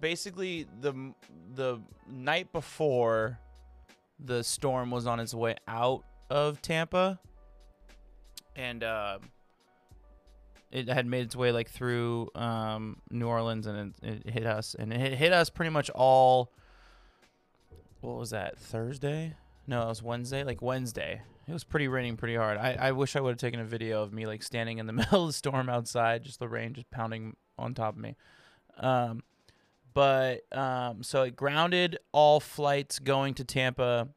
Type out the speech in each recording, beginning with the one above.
basically the the night before the storm was on its way out of Tampa and uh, it had made its way like through um, New Orleans and it, it hit us and it hit us pretty much all what was that Thursday? No it was Wednesday like Wednesday. It was pretty raining pretty hard. I, I wish I would have taken a video of me like standing in the middle of the storm outside just the rain just pounding on top of me. Um, but um, so it grounded all flights going to Tampa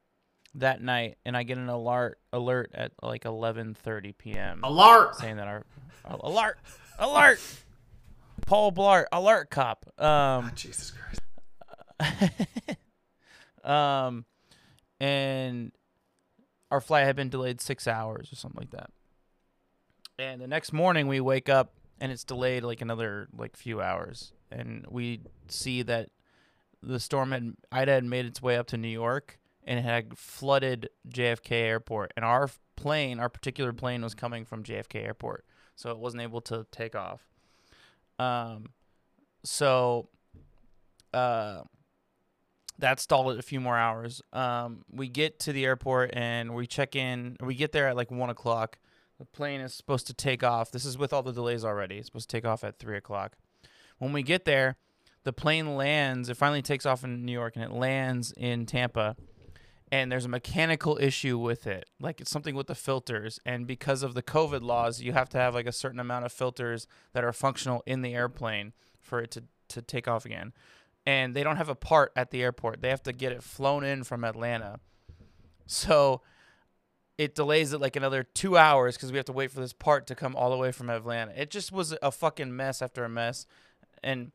that night, and I get an alert alert at like 11:30 p.m. Alert! saying that our uh, alert alert Paul Blart alert cop um Jesus Christ. um and our flight had been delayed six hours or something like that and the next morning we wake up and it's delayed like another like few hours and we see that the storm had ida had made its way up to new york and it had flooded jfk airport and our plane our particular plane was coming from jfk airport so it wasn't able to take off um so uh that stalled it a few more hours. Um, we get to the airport and we check in. We get there at like one o'clock. The plane is supposed to take off. This is with all the delays already. It's supposed to take off at three o'clock. When we get there, the plane lands. It finally takes off in New York and it lands in Tampa. And there's a mechanical issue with it. Like it's something with the filters. And because of the COVID laws, you have to have like a certain amount of filters that are functional in the airplane for it to, to take off again and they don't have a part at the airport. They have to get it flown in from Atlanta. So it delays it like another two hours because we have to wait for this part to come all the way from Atlanta. It just was a fucking mess after a mess, and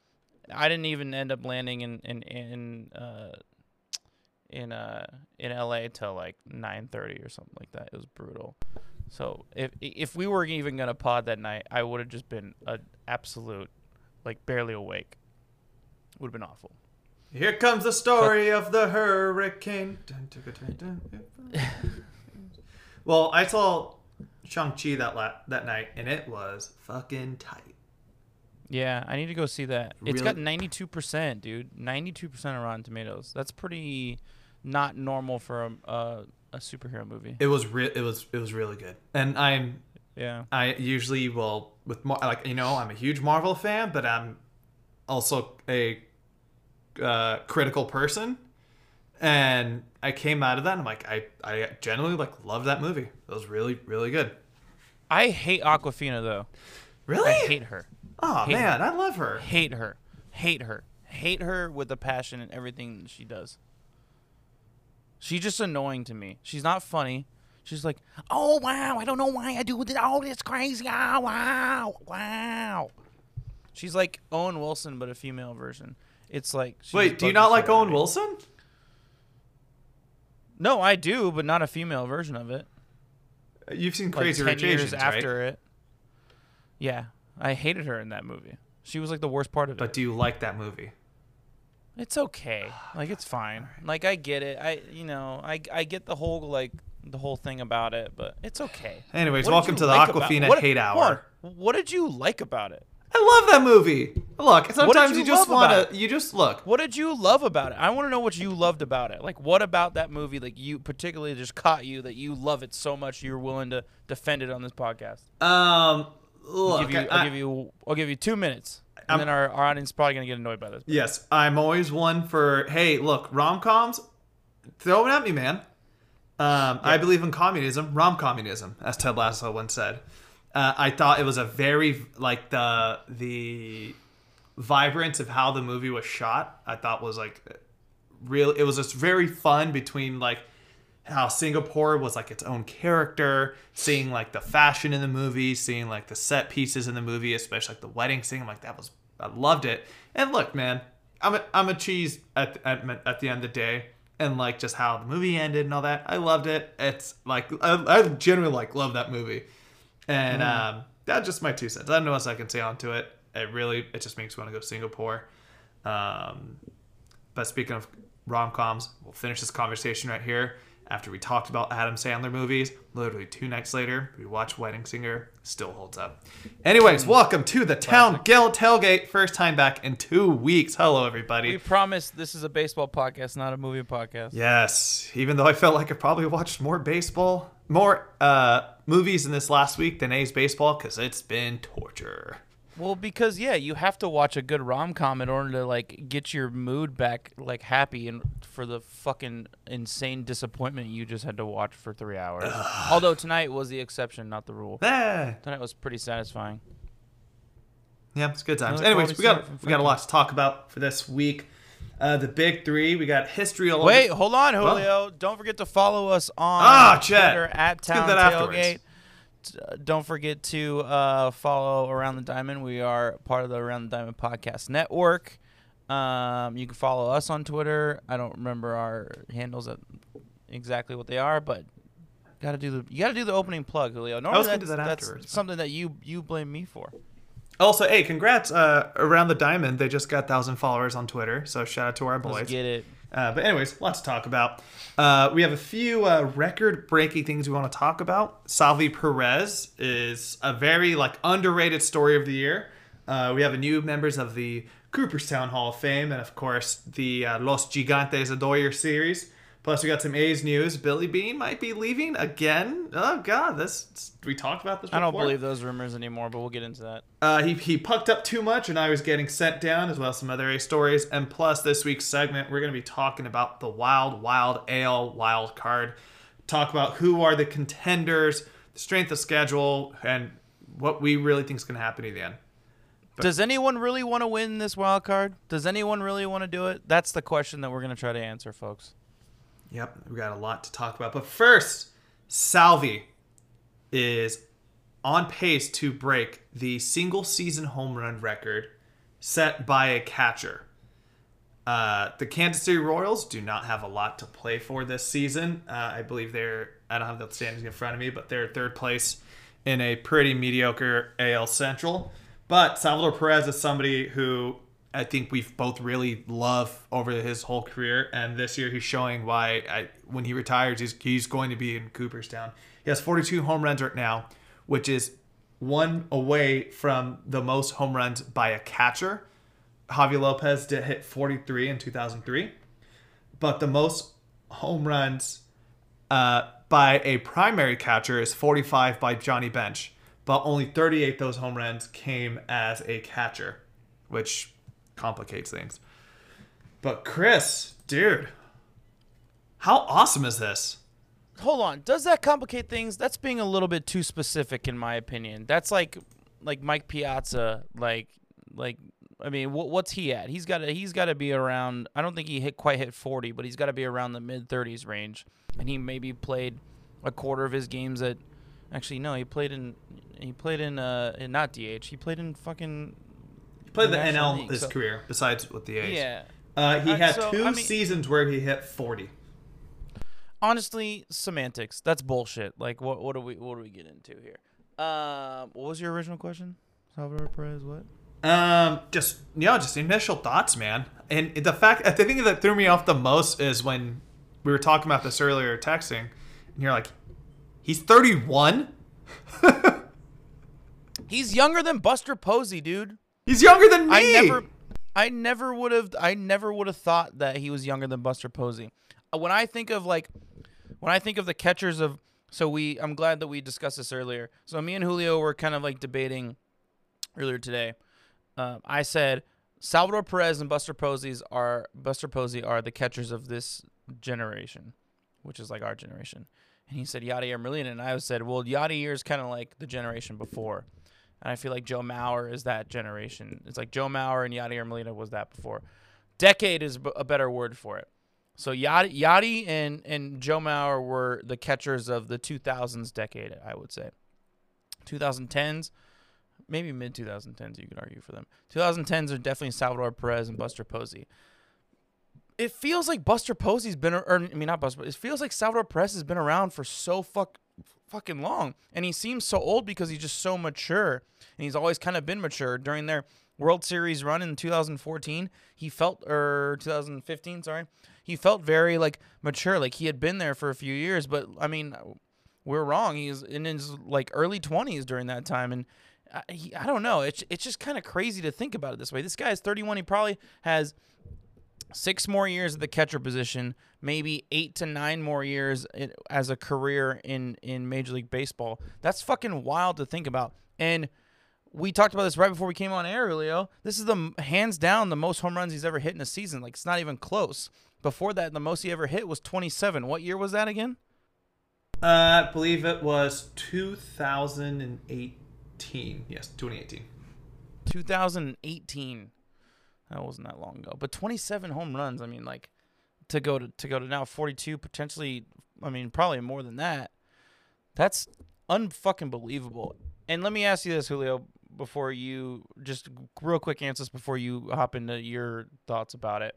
I didn't even end up landing in in in uh, in uh in LA till like nine thirty or something like that. It was brutal. So if if we were even gonna pod that night, I would have just been an absolute like barely awake. Would have been awful. Here comes the story of the hurricane. Well, I saw Shang-Chi that la- that night, and it was fucking tight. Yeah, I need to go see that. It's got ninety two percent, dude. 92% of Rotten Tomatoes. That's pretty not normal for a, a, a superhero movie. It was re- it was it was really good. And I'm Yeah. I usually will with Mar- like you know I'm a huge Marvel fan, but I'm also a uh, critical person. And I came out of that and I'm like I I generally like love that movie. It was really really good. I hate Awkwafina though. Really? I hate her. Oh hate man, I love her. Hate her. Hate her. Hate her with a passion in everything she does. She's just annoying to me. She's not funny. She's like, oh wow, I don't know why I do this crazy. Oh wow, wow. She's like Owen Wilson, but a female version. It's like Wait, do you not like shit out of Owen. Wilson? No, I do, but not a female version of it. You've seen Crazy ten Rich Asians, after right? it. Yeah, I hated her in that movie. She was like the worst part of it. But do you like that movie? It's okay. Like it's fine. Like I get it. I you know I I get the whole like the whole thing about it, but it's okay. Anyways, What welcome to the like Awkwafina what- hate hour. on. What did you like about it? I love that movie. Look, sometimes you you, just want to. You just look. What did you love about it? I want to know what you loved about it. Like what about that movie like you particularly just caught you that you love it so much you're willing to defend it on this podcast? Um, I'll look. give you I- I'll give you I'll give you 2 minutes. And I'm- then our, our audience is probably going to get annoyed by this. Yes, I'm always one for. Hey, look, rom coms. Throw it at me, man. Um, I believe in communism, rom communism, as Ted Lasso once said. Uh, I thought it was a very like the the vibrance of how the movie was shot. I thought was like real. It was just very fun between like how Singapore was like its own character, seeing like the fashion in the movie, seeing like the set pieces in the movie, especially like the wedding scene. I'm like that was I loved it. And look, man, I'm a, I'm a cheese at, at at the end of the day, and like just how the movie ended and all that. I loved it. It's like I, I generally like love that movie, and um, that's just my two cents. I don't know what else I can say onto it. It really it just makes me want to go Singapore. Um, but speaking of rom coms, we'll finish this conversation right here. After we talked about Adam Sandler movies. Literally two nights later, we watched Wedding Singer. Still holds up. Anyways, welcome to the Town Gill Tailgate. First time back in two weeks. Hello, everybody. We promise this is a baseball podcast, not a movie podcast. Yes, even though I felt like I probably watched more baseball, more uh, movies in this last week than A's baseball because it's been torture. Well, because yeah, you have to watch a good rom com in order to like get your mood back like happy and for the fucking insane disappointment you just had to watch for three hours. Although tonight was the exception, not the rule. Eh, Tonight was pretty satisfying. yeah, it's good times. Another Anyways, we got we got a lot to talk about for this week. Uh, the big three. We got history. All Wait, hold on, Julio. Don't forget to follow us on Ah, Chet. Twitter at Town that afterwards. Don't forget to uh, follow Around the Diamond. We are part of the Around the Diamond podcast network. Um, you can follow us on Twitter. I don't remember our handles at exactly what they are, but got to do the you got to do the opening plug, Julio. Normally was gonna do that's, that that's afterwards. something that you you blame me for. Also, hey, congrats! Uh, around the diamond, they just got thousand followers on Twitter. So shout out to our boys. Let's get it. Uh, but anyways, lots to talk about. Uh, we have a few uh, record-breaking things we want to talk about. Salvi Perez is a very like underrated story of the year. Uh, we have a new members of the Cooperstown Hall of Fame, and of course the uh, Los Gigantes Adoyer series. Plus, we got some A's news. Billy Beane might be leaving again. Oh God, this we talked about this. I don't believe those rumors anymore, but we'll get into that. Uh, he, he pucked up too much and I was getting sent down, as well as some other A stories. And plus, this week's segment, we're going to be talking about the wild, wild Ale wild card. Talk about who are the contenders, the strength of schedule, and what we really think is going to happen at the end. Does anyone really want to win this wild card? Does anyone really want to do it? That's the question that we're going to try to answer, folks. Yep, we got a lot to talk about. But first, Salvi is on pace to break the single season home run record set by a catcher. Uh, the Kansas City Royals do not have a lot to play for this season. Uh, I believe they're, I don't have the standings in front of me, but they're third place in a pretty mediocre AL Central. But Salvador Perez is somebody who I think we've both really loved over his whole career. And this year he's showing why I, when he retires, he's, he's going to be in Cooperstown. He has 42 home runs right now, which is one away from the most home runs by a catcher. Javi Lopez did hit 43 in 2003, but the most home runs uh, by a primary catcher is 45 by Johnny Bench, but only 38 those home runs came as a catcher, which complicates things. But Chris, dude, how awesome is this? Hold on. Does that complicate things? That's being a little bit too specific in my opinion. That's like like Mike Piazza like like I mean, wh- what's he at? He's got to he's got to be around I don't think he hit quite hit 40, but he's got to be around the mid 30s range. And he maybe played a quarter of his games at Actually, no, he played in he played in uh in not DH. He played in fucking He played the National NL League, his so- career, besides with the A's. Yeah. Uh, he Uh, had so, two I mean- seasons where he hit 40. honestly, semantics. That's bullshit. Like, what what do we what do we get into here? Um, what was your original question? Salvador Perez, what? Um, just you know, just initial thoughts, man. And the fact, the thing that threw me off the most is when we were talking about this earlier, texting, and you're like, he's 31. He's younger than Buster Posey, dude. He's younger than me. I never, I never would have, I never would have thought that he was younger than Buster Posey. Uh, When I think of like, when I think of the catchers of, so we, I'm glad that we discussed this earlier. So me and Julio were kind of like debating earlier today. Um, I said Salvador Perez and Buster Posey's are Buster Posey are the catchers of this generation, which is like our generation. And he said Yadier Molina, and I said, well, Yadier is kind of like the generation before. And I feel like Joe Mauer is that generation. It's like Joe Mauer and Yadier Molina was that before. Decade is a better word for it. So Yadi, Yadi and, and Joe Mauer were the catchers of the 2000s decade, I would say. 2010s, maybe mid 2010s, you could argue for them. 2010s are definitely Salvador Perez and Buster Posey. It feels like Buster Posey's been, or I mean, not Buster, it feels like Salvador Perez has been around for so fuck, fucking long. And he seems so old because he's just so mature. And he's always kind of been mature during their World Series run in 2014, he felt or 2015, sorry, he felt very like mature, like he had been there for a few years. But I mean, we're wrong. He's in his like early 20s during that time, and I, he, I don't know. It's it's just kind of crazy to think about it this way. This guy is 31. He probably has six more years at the catcher position, maybe eight to nine more years as a career in in Major League Baseball. That's fucking wild to think about. And we talked about this right before we came on air, Julio. This is the hands down the most home runs he's ever hit in a season. Like it's not even close. Before that, the most he ever hit was 27. What year was that again? Uh, I believe it was 2018. Yes, 2018. 2018. That wasn't that long ago. But 27 home runs. I mean, like to go to to go to now 42, potentially. I mean, probably more than that. That's unfucking believable. And let me ask you this, Julio, before you just real quick answers before you hop into your thoughts about it.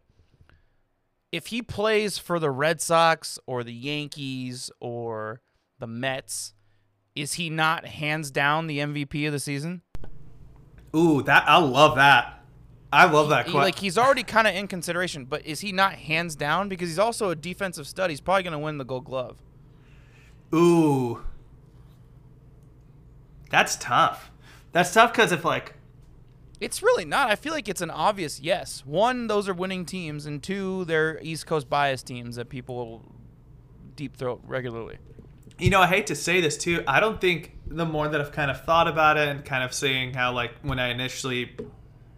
If he plays for the Red Sox or the Yankees or the Mets, is he not hands down the MVP of the season? Ooh, that I love that. I love that He- question. like he's already kind of in consideration, but is he not hands down because he's also a defensive stud? He's probably going to win the Gold Glove. Ooh, that's tough. That's tough because if like It's really not. I feel like it's an obvious yes. One, those are winning teams, and two, they're East Coast bias teams that people will deep throat regularly. you know, I hate to say this too. I don't think the more that I've kind of thought about it and kind of seeing how like when I initially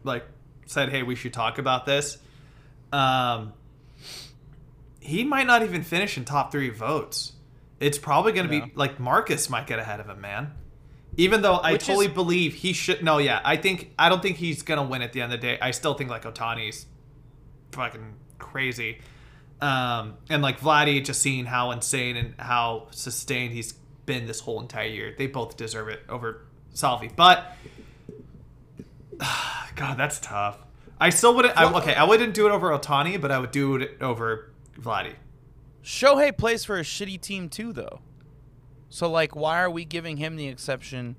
like said, "Hey, we should talk about this," um, he might not even finish in top three votes. It's probably going to Yeah. be like Marcus might get ahead of him, man. Even though I Which is- totally believe he should. No, yeah, I think I don't think he's gonna win at the end of the day. I still think like Ohtani's fucking crazy. Um, and like Vladdy, just seeing how insane and how sustained he's been this whole entire year, they both deserve it over Salvi. But God, that's tough. I still wouldn't. I, okay, I wouldn't do it over Ohtani, but I would do it over Vladdy. Shohei plays for a shitty team too, though. So like, why are we giving him the exception?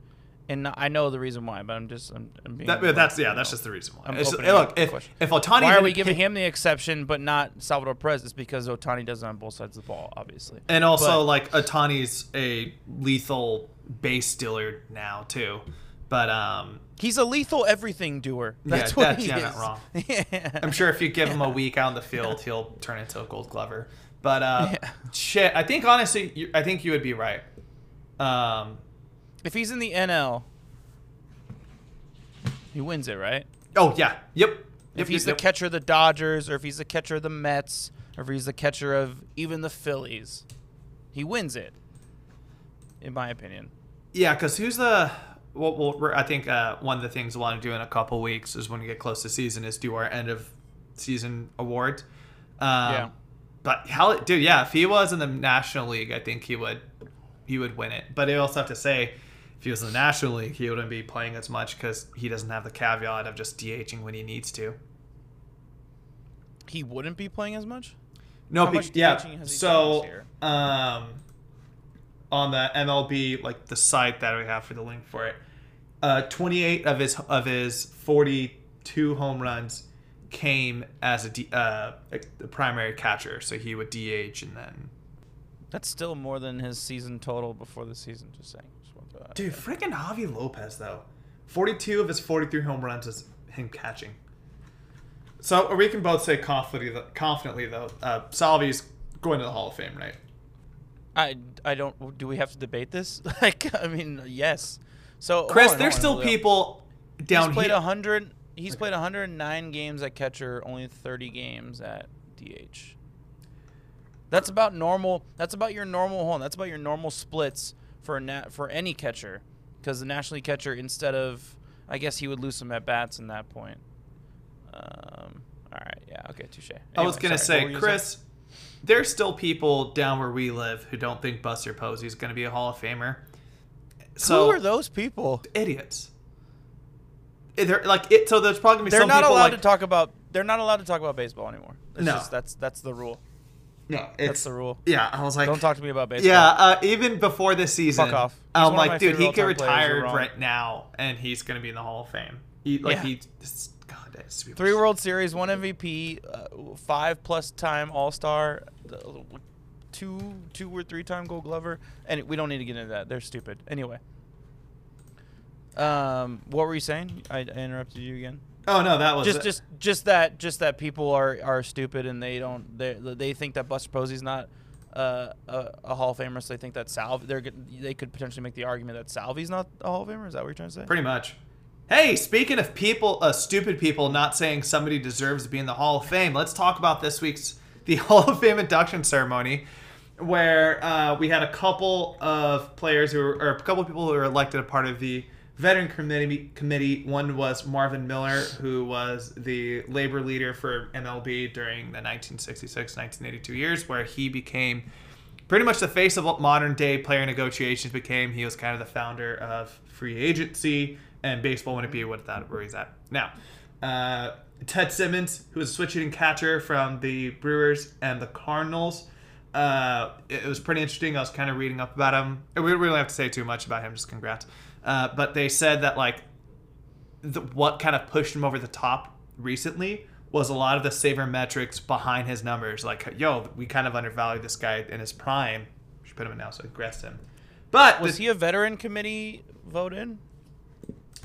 And I know the reason why, but I'm just I'm, I'm being. That, that's yeah, that's just the reason why. Opening look, if question. if Ohtani, Why are we giving him the exception, but not Salvador Perez? It's because Ohtani does it on both sides of the ball, obviously. And also, But- like Ohtani's a lethal base stealer now too. But um, He's a lethal everything doer. Yeah, That's what that's- he yeah, is. not wrong. yeah. I'm sure if you give him a week out in the field, he'll turn into a Gold Glover. But uh, Yeah. shit, I think honestly, you, I think you would be right. Um, If he's in the NL, he wins it, right? oh yeah, yep. yep If he's yep, the yep. catcher of the Dodgers, or if he's the catcher of the Mets, or if he's the catcher of even the Phillies, he wins it. In my opinion. Yeah, because who's the? Well, I think uh, one of the things we want to do in a couple weeks is when we get close to season is do our end of season awards. Um, Yeah. But how, dude? Yeah, if he was in the National League, I think he would, he would win it. But I also have to say, if he was in the National League, he wouldn't be playing as much because he doesn't have the caveat of just DHing when he needs to. He wouldn't be playing as much? No, be- much yeah. DHing has he done So, um, on the MLB, like the site that we have for the link for it, uh, 28 of his of his 42 home runs came as a D, uh, the primary catcher. So he would DH and then. That's still more than his season total before the season, just saying. Just want to throw that out Dude, freaking Javi Lopez though, 42 of his 43 home runs is him catching. So we can both say confidently, confidently though, uh, Salvi's going to the Hall of Fame, right? I, I don't. Do we have to debate this? Like, I mean, yes. So, Chris, on, there's still people down he's played here. hundred. He's played 109 games at catcher, only 30 games at DH. That's about normal. That's about your normal. On, that's about your normal splits for a nat, for any catcher, because the National League catcher, instead of, I guess he would lose some at bats in that point. Um. All right. Yeah. Okay. Touche. I was gonna sorry, say, Chris, there's still people down where we live who don't think Buster Posey's gonna be a Hall of Famer. So Who are those people? idiots. Eh, They're like it. So there's probably gonna be They're some not allowed like to talk about. They're not allowed to talk about baseball anymore. It's No. just, that's that's the rule. no, That's the rule. yeah. I was like, Don't talk to me about baseball. yeah. Uh, even before this season, Fuck off. He's I'm one of my like, dude, he could all-time players, you're retire right now, and he's gonna be in the Hall of Fame. He like Yeah. he. God, Three World Series, one MVP, uh, five plus time All Star, two two or three time Gold Glover, and we don't need to get into that. They're stupid. Anyway, um, what were you saying? I, I interrupted you again. Oh no, that was Just it. just just that just that people are are stupid and they don't they they think that Buster Posey's not. Uh, a, a Hall of Famer, so they think that Salvi. They're they could potentially make the argument that Salvi's not a Hall of Famer. Is that what you're trying to say? Pretty much. Hey, speaking of people, uh, stupid people not saying somebody deserves to be in the Hall of Fame, let's talk about this week's the Hall of Fame induction ceremony, where uh, we had a couple of players who were, or a couple of people who were elected a part of the veteran committee. Committee. One was Marvin Miller, who was the labor leader for MLB during the 1966-1982 years, where he became pretty much the face of what modern day player negotiations became. He was kind of the founder of free agency, and baseball wouldn't be that where he's at now. Uh, Ted Simmons, who was a switch hitting catcher from the Brewers and the Cardinals. Uh, it, it was pretty interesting. I was kind of reading up about him. We don't really have to say too much about him. Just congrats. Uh, but they said that like the, what kind of pushed him over the top recently was a lot of the sabermetrics behind his numbers. Like, yo, we kind of undervalued this guy in his prime. We should put him in now, so congrats him. But Was the- he a veteran committee vote in?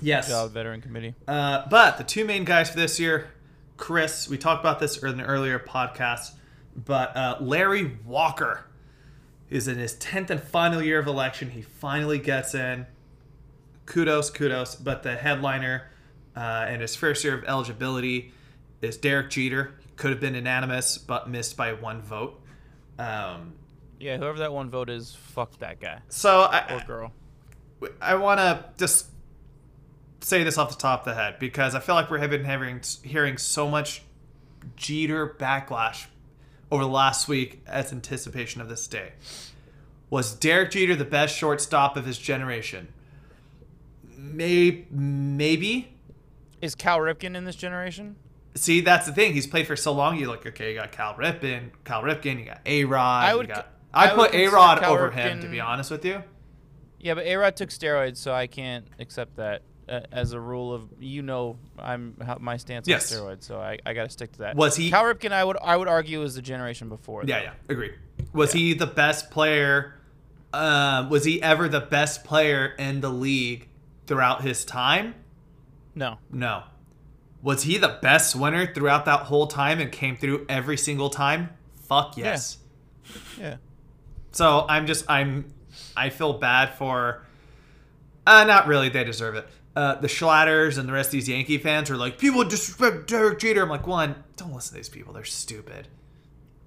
yes, Job veteran committee. Uh, but the two main guys for this year, Chris, we talked about this in an earlier podcast, but uh, Larry Walker is in his 10th and final year of election. He finally gets in. Kudos, kudos. But the headliner uh, in his first year of eligibility is Derek Jeter. Could have been unanimous, but missed by one vote. Um, Yeah, whoever that one vote is, fuck that guy so or I, girl. I want to just say this off the top of the head because I feel like we're been hearing hearing so much Jeter backlash over the last week as anticipation of this day. Was Derek Jeter the best shortstop of his generation? May, maybe. Is Cal Ripken in this generation? See, that's the thing. He's played for so long. You look, okay, you got Cal Ripken, Cal Ripken, you got A Rod. I would Got, I I put A Rod over him, to be honest with you. Yeah, but A-Rod took steroids, so I can't accept that as a rule of you know I'm how, my stance Yes. on steroids, so I, I got to stick to that. Was he- Cal Ripken? I would I would argue is the generation before. Yeah, though. yeah, agreed. Was he the best player? Um, was he ever the best player in the league throughout his time? No. No. Was he the best winner throughout that whole time and came through every single time? Fuck yes. Yeah. So I'm just I'm I feel bad for uh not really, they deserve it. Uh, the Schlatters and the rest of these Yankee fans are like, people disrespect Derek Jeter. I'm like, one, don't listen to these people. They're stupid.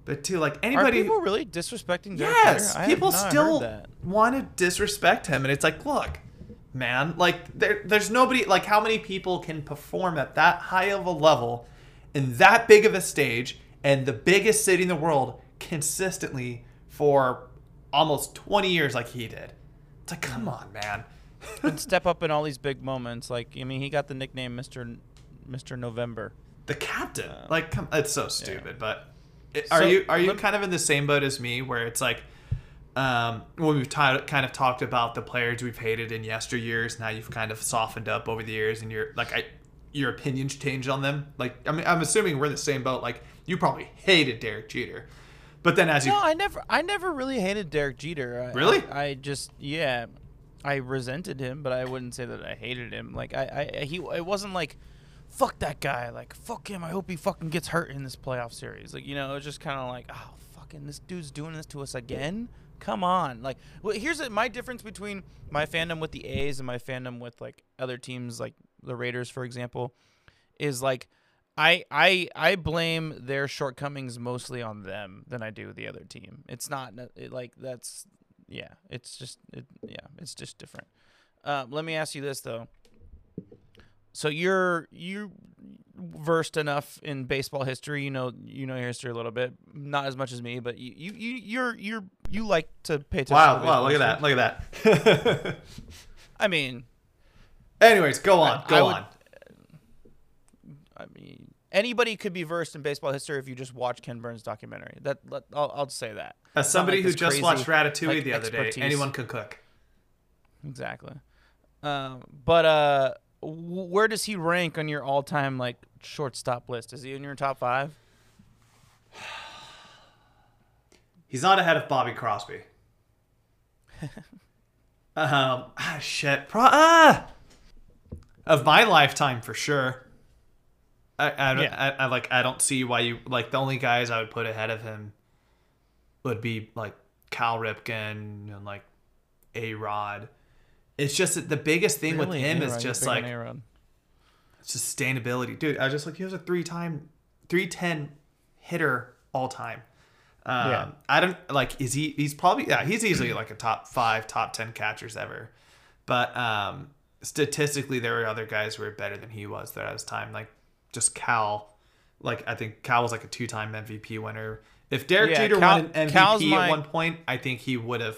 But two, like Are anybody people really disrespecting? Derek Yes, Jeter? People still want to disrespect him, and it's like, look, man, like there, there's nobody. Like, how many people can perform at that high of a level, in that big of a stage, and the biggest city in the world consistently for almost 20 years, like he did? It's like, come on, man. And step up in all these big moments. Like I mean, he got the nickname Mister Mister November. The captain, like, come, it's so stupid. But it, So, are you are you let- kind of in the same boat as me, where it's like, um, when we've ti kind of talked about the players we've hated in yesteryears, now you've kind of softened up over the years, and you're like, I, your opinions changed on them. Like, I mean, I'm assuming we're in the same boat. Like, you probably hated Derek Jeter, but then as you, No, I never, I never really hated Derek Jeter. I, Really? I, I just, yeah, I resented him, but I wouldn't say that I hated him. Like I, I, he, it wasn't like, fuck that guy. Like fuck him. I hope he fucking gets hurt in this playoff series. Like you know, it was just kind of like, oh fucking, this dude's doing this to us again. Come on. Like, well, here's it, my difference between my fandom with the A's and my fandom with like other teams, like the Raiders, for example, is like. I, I I blame their shortcomings mostly on them than I do the other team. It's not it, like that's yeah. It's just it, yeah. It's just different. Um, let me ask you this though. So you're you versed enough in baseball history. You know you know your history a little bit, not as much as me, but you you you you're you're you like to pay attention. wow, to wow, look at that, look at that. I mean, Anyways, go on, I- go I would- on. I mean, anybody could be versed in baseball history if you just watch Ken Burns' documentary. That let, I'll, I'll say that. As somebody like who just crazy, watched Ratatouille like, the other day, anyone could cook. Exactly. Um, but uh, where does he rank on your all-time like shortstop list? Is he in your top five? He's not ahead of Bobby Crosby. um, ah, shit. Pro- ah! Of my lifetime, for sure. I, I, don't- Yeah. I, I like. I don't see why you like the only guys I would put ahead of him would be like Cal Ripken and like A Rod. It's just that the biggest thing with him A-Rod, is just like sustainability, dude. I was just like he was a three time, three ten hitter all time. Um, Yeah. I don't like. Is he? He's probably yeah. He's easily like a top five, top ten catchers ever. But um, statistically, there were other guys who were better than he was there at his time. Like just Cal. Like I think Cal was like a two time MVP winner. If Derek Yeah, Jeter Cal- won an MVP my- at one point, I think he would have.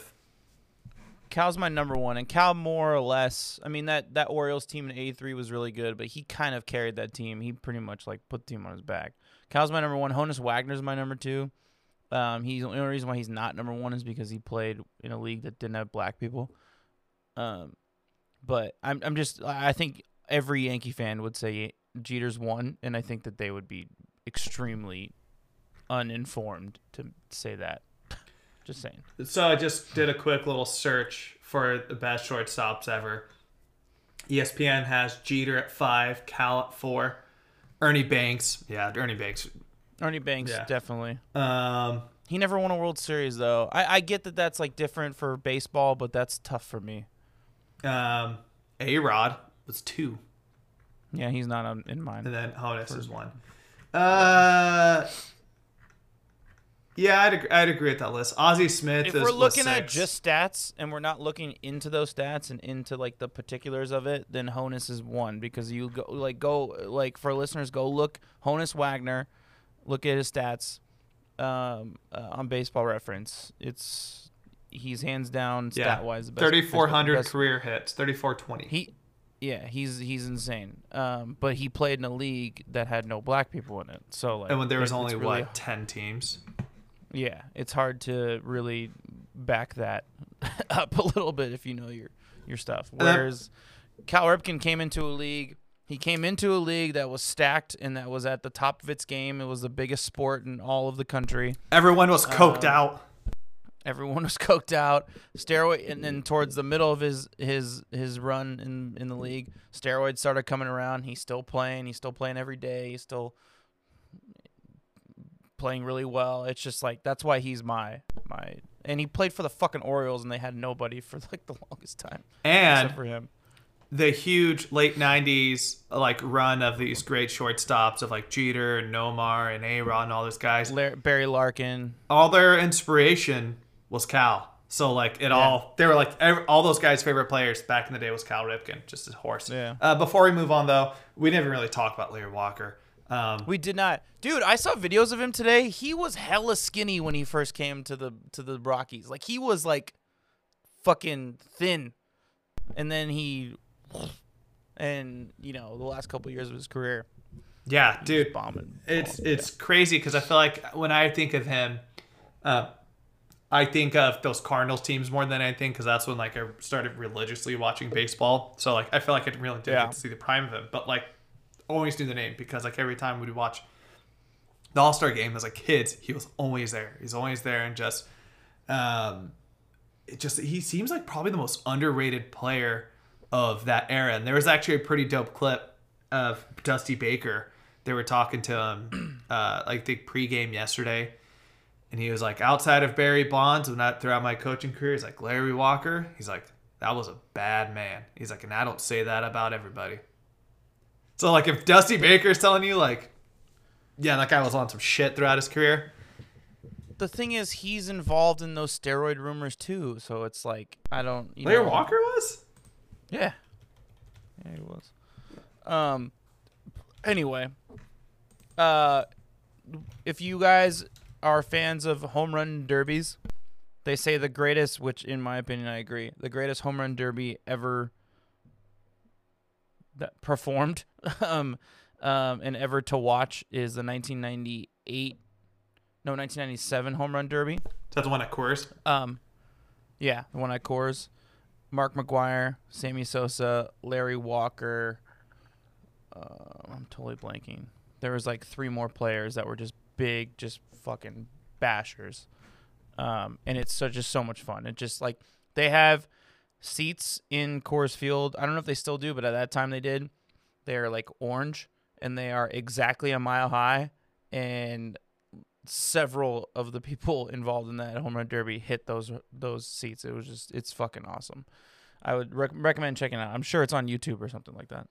Cal's my number one, and Cal more or less. I mean that that Orioles team in '83 was really good, but he kind of carried that team. He pretty much like put the team on his back. Cal's my number one. Honus Wagner's my number two. Um, he's the only reason why he's not number one is because he played in a league that didn't have black people. Um, but I'm I'm just I think every Yankee fan would say Jeter's one, and I think that they would be extremely uninformed to say that. just saying. So I just did a quick little search for the best shortstops ever. ESPN has Jeter at five, Cal at four, Ernie Banks. Yeah, Ernie Banks. Ernie Banks Yeah. definitely. Um, He never won a World Series though. I, I get that that's like different for baseball, but that's tough for me. um, A Rod was two, Yeah, he's not on, in mine. and then Honus is one. Uh, yeah, I'd agree, I'd agree with that list. Ozzie Smith. If is, we're looking at six. just stats and we're not looking into those stats and into like the particulars of it, then Honus is one because you go like go like for listeners go look Honus Wagner, look at his stats um, uh, on Baseball Reference. It's he's hands down yeah, stat wise the best. thirty four hundred career hits, thirty four twenty. He, yeah, he's he's insane. Um, but he played in a league that had no black people in it, so like, and when there was it- only really- what ten teams. yeah, it's hard to really back that up a little bit if you know your your stuff. Whereas Cal Ripken came into a league. He came into a league that was stacked and that was at the top of its game. It was the biggest sport in all of the country. Everyone was coked Um, out. Everyone was coked out. Steroid, and then towards the middle of his his his run in in the league, steroids started coming around. He's still playing. He's still playing every day. He's still playing really well. It's just like that's why he's my my. And he played for the fucking Orioles, and they had nobody for like the longest time And except for him. the huge late 90s like run of these great shortstops of like Jeter and Nomar and A-Rod and all those guys Lar- Barry Larkin. all their inspiration was Cal so like it all they were like every, all those guys favorite players back in the day was Cal Ripken just a horse Yeah. uh, before we move on though we didn't really talk about Larry Walker um, We did not, dude. I saw videos of him today. He was hella skinny when he first came to the to the Rockies. Like he was like fucking thin, and then he, and you know the last couple years of his career, yeah dude bombing. it's balls. it's crazy because I feel like when I think of him, uh, I think of those Cardinals teams more than anything because that's when like I started religiously watching baseball. So like I feel like I really did Yeah. get to see the prime of him, but like always knew the name because like every time we'd watch the All Star game as like kids, he was always there. He's always there and just, um, it just he seems like probably the most underrated player of that era. And there was actually a pretty dope clip of Dusty Baker. They were talking to him, uh, like the pregame yesterday, and he was like, outside of Barry Bonds, and that throughout my coaching career, he's like Larry Walker. He's like, that was a bad man. He's like, and I don't say that about everybody. So like, if Dusty Baker's telling you like, yeah, that guy was on some shit throughout his career. the thing is, he's involved in those steroid rumors too. So it's like I don't. You Larry know, Walker was. Yeah. Yeah, he was. Um anyway, uh if you guys are fans of home run derbies, they say the greatest, which in my opinion I agree, the greatest home run derby ever that performed um um and ever to watch is the 1998 no 1997 home run derby. Is that the one at Coors? Um, yeah, the one at Coors. Mark McGwire, Sammy Sosa, Larry Walker, I'm totally blanking. There was like three more players that were just big, just fucking bashers. Um, and it's so, just so much fun. It just like they have seats in Coors Field. I don't know if they still do, but at that time they did. They're like orange and they are exactly a mile high. And several of the people involved in that home run derby hit those those seats. It was just it's fucking awesome. I would rec- recommend checking out. I'm sure it's on YouTube or something like that.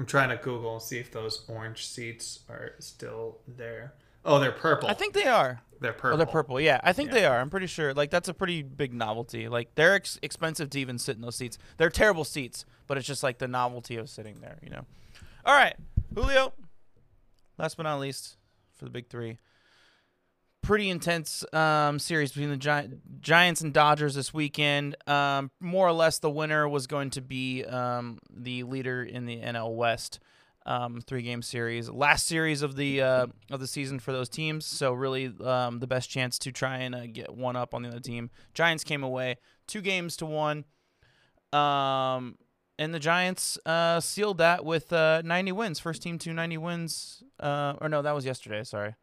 I'm trying to Google and see if those orange seats are still there. Oh, they're purple. I think they are. they're purple. Oh, they're purple. Yeah, I think Yeah. they are. I'm pretty sure. Like that's a pretty big novelty. Like they're ex- expensive to even sit in those seats. They're terrible seats, but it's just like the novelty of sitting there. You know. All right, Julio. Last but not least, for the big three. Pretty intense um, series between the Gi- Giants and Dodgers this weekend. Um, more or less, the winner was going to be um, the leader in the NL West um, three game series. Last series of the uh, of the season for those teams, so really um, the best chance to try and uh, get one up on the other team. Giants came away two games to one, um, and the Giants uh, sealed that with uh, 90 wins. First team to 90 wins. Uh, or no, that was yesterday. Sorry.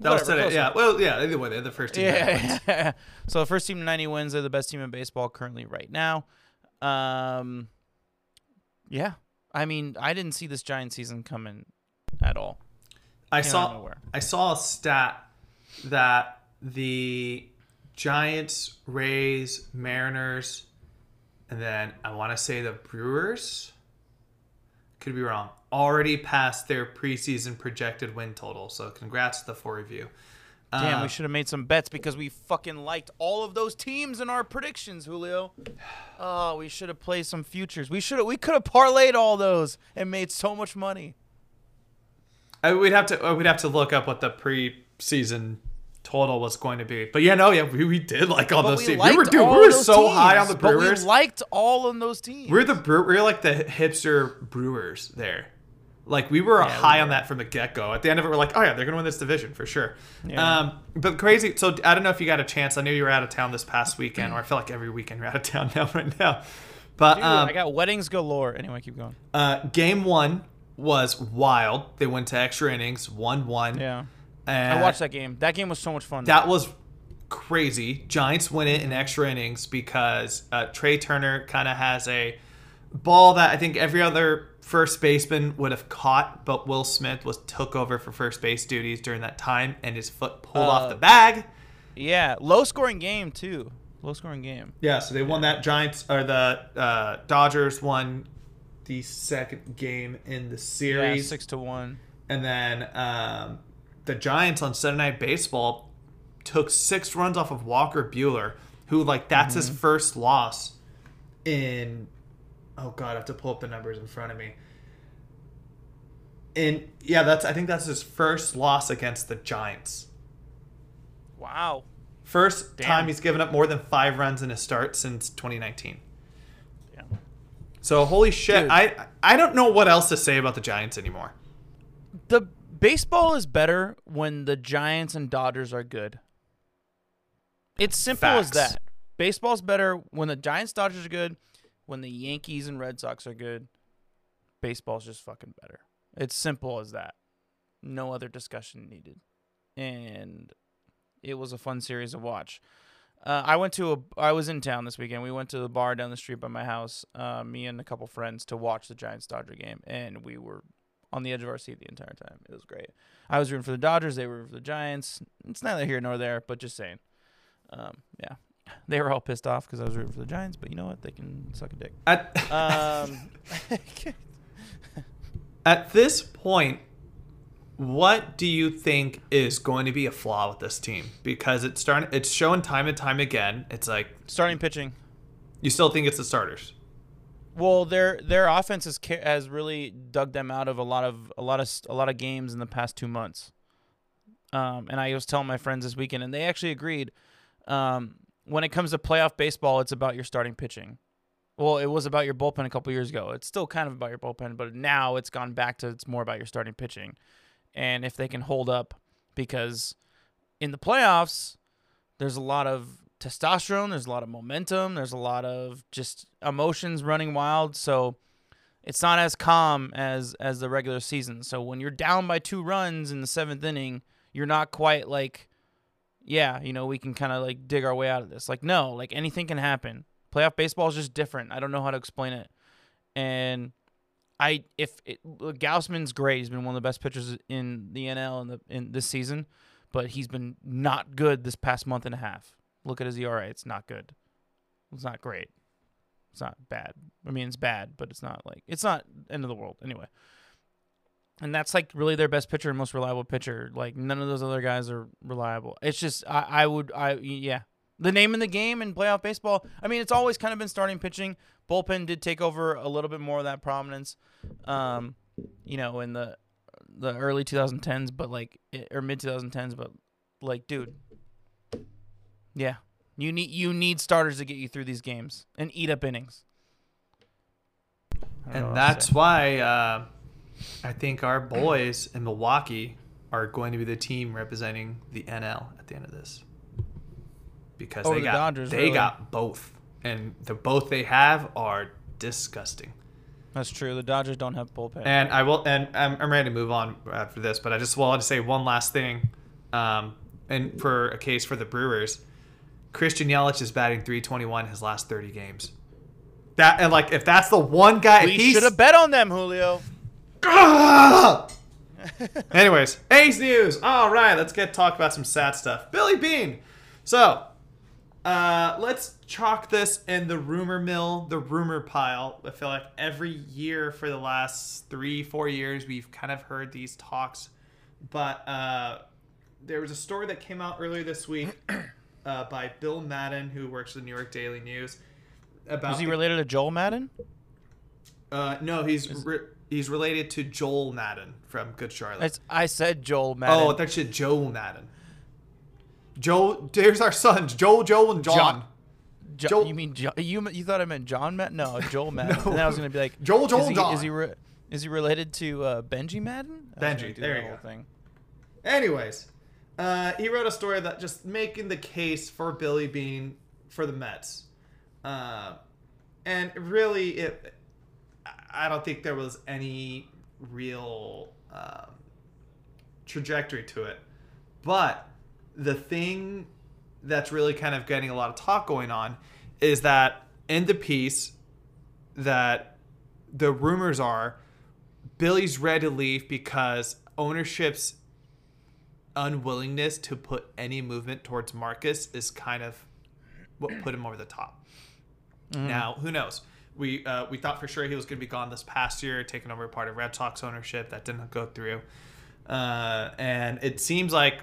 That was today. Yeah. Well, yeah. Either way, they're the first team. wins. Yeah. so the first team to 90 wins. They're the best team in baseball currently right now. Um, yeah. I mean, I didn't see this Giant season coming at all. I Came saw. I saw a stat that the Giants, Rays, Mariners, and then I want to say the Brewers. Could be wrong. Already passed their preseason projected win total. So congrats to the four of you. Damn, Uh, we should have made some bets because we fucking liked all of those teams in our predictions, Julio. Oh, we should have played some futures. We should have. We could have parlayed all those and made so much money. I, we'd have to. uh, We'd have to look up what the preseason total was going to be. But yeah, no, yeah, we, we did like all But those we teams. We were, dude, we were so high on teams, the but Brewers. we liked all of those teams. We're the brew- we're like the hipster brewers there. Like we were Yeah, we high on that from the get go. At the end of it, we're like, oh yeah, they're gonna win this division for sure. Yeah. Um, but crazy. So I don't know if you got a chance. I knew you were out of town this past weekend, or I feel like every weekend you're out of town now right now. But Dude, um, I got weddings galore. Anyway, keep going. uh, game one was wild. They went to extra innings, one one. Yeah, And I watched that game. That game was so much fun. That was crazy. Giants win it in extra innings because uh, Trea Turner kind of has a ball that I think every other first baseman would have caught, but Will Smith was took over for first base duties during that time, and his foot pulled Uh, off the bag. yeah, low scoring game too. Low scoring game. Yeah, so they won that. Giants or the uh, Dodgers won the second game in the Yeah, series. six to one. And then um, the Giants on Sunday Night Baseball took six runs off of Walker Buehler, who like that's his first loss in. Oh God, I have to pull up the numbers in front of me. And yeah, that's I think that's his first loss against the Giants. Wow. First Damn. time he's given up more than five runs in a start since 2019. Yeah. So holy shit, Dude. I I don't know what else to say about the Giants anymore. The baseball is better when the Giants and Dodgers are good. It's simple as Facts. that. Baseball's better when the Giants Dodgers are good, when the Yankees and Red Sox are good. Baseball's just fucking better. It's simple as that. No other discussion needed. And it was a fun series to watch. Uh, I went to a. I was in town this weekend. We went to the bar down the street by my house. Uh, me and a couple friends to watch the Giants Dodger game, and we were on the edge of our seat the entire time. It was great. I was rooting for the Dodgers. They were for the Giants. It's neither here nor there, but just saying. Um, yeah, they were all pissed off because I was rooting for the Giants, but you know what? They can suck a dick. At, Um, At this point, what do you think is going to be a flaw with this team? Because it's starting, it's showing time and time again. It's like starting pitching. you still think it's the starters. Well, their their offense has has really dug them out of a lot of a lot of s- a lot of games in the past two months. Um, and I was telling my friends this weekend, and they actually agreed. Um, when it comes to playoff baseball, it's about your starting pitching. Well, it was about your bullpen a couple years ago. It's still kind of about your bullpen, but now it's gone back to it's more about your starting pitching, and if they can hold up, because in the playoffs, there's a lot of testosterone, there's a lot of momentum, there's a lot of just emotions running wild. So it's not as calm as as the regular season. So when you're down by two runs in the seventh inning, you're not quite like, yeah, you know, we can kind of like dig our way out of this. Like no, like anything can happen. Playoff baseball is just different. I don't know how to explain it. And I if it, Gausman's great, he's been one of the best pitchers in the NL in the in this season, but he's been not good this past month and a half. Look at his ERA; it's not good. It's not great. It's not bad. I mean, it's bad, but it's not like it's not end of the world anyway. And that's like really their best pitcher and most reliable pitcher. Like none of those other guys are reliable. It's just I, I would I yeah. The name in the game in playoff baseball. I mean, it's always kind of been starting pitching. Bullpen did take over a little bit more of that prominence, um, you know, in the the early 2010s, but like or mid 2010s. But like, dude, yeah, you need you need starters to get you through these games and eat up innings. And that's why uh, I think our boys in Milwaukee are going to be the team representing the NL at the end of this. Because Over they the got Dodgers, they really. got both, and the both they have are disgusting. That's true. The Dodgers don't have bullpen. And I will, and I'm, I'm ready to move on after this, but I just wanted to say one last thing. Um, and for a case for the Brewers, Christian Yelich is batting 321 his last 30 games. That and like if that's the one guy, we should have bet on them, Julio. Ah! Anyways, A's news. All right, let's get talk about some sad stuff. Billy Beane. So, uh, let's chalk this in the rumor mill, the rumor pile. I feel like every year for the last three, four years, we've kind of heard these talks. But uh, there was a story that came out earlier this week uh, by Bill Madden, who works for the New York Daily News. About Was he the- related to Joel Madden? Uh, no, he's re- he's related to Joel Madden from Good Charlotte. That's, I said Joel Madden. Oh, that shit, Joel Madden. Joel, there's our sons, Joel, Joel, and John. John. Jo- Joel- you mean jo- you? You thought I meant John Madden? No, Joel Madden. And then I was gonna be like Joel, Joel, is he, John. Is he re- is he related to uh, Benji Madden? I was Benji, gonna do there that you whole go. Thing. Anyways, uh, he wrote a story that just making the case for Billy Beane for the Mets, uh, and really, it. I don't think there was any real um, trajectory to it, but the thing that's really kind of getting a lot of talk going on is that in the piece that the rumors are Billy's ready to leave because ownership's unwillingness to put any movement towards Marcus is kind of what put him over the top. Now, who knows? We uh, we thought for sure he was going to be gone this past year, taking over part of Red Sox ownership. That didn't go through, uh, and it seems like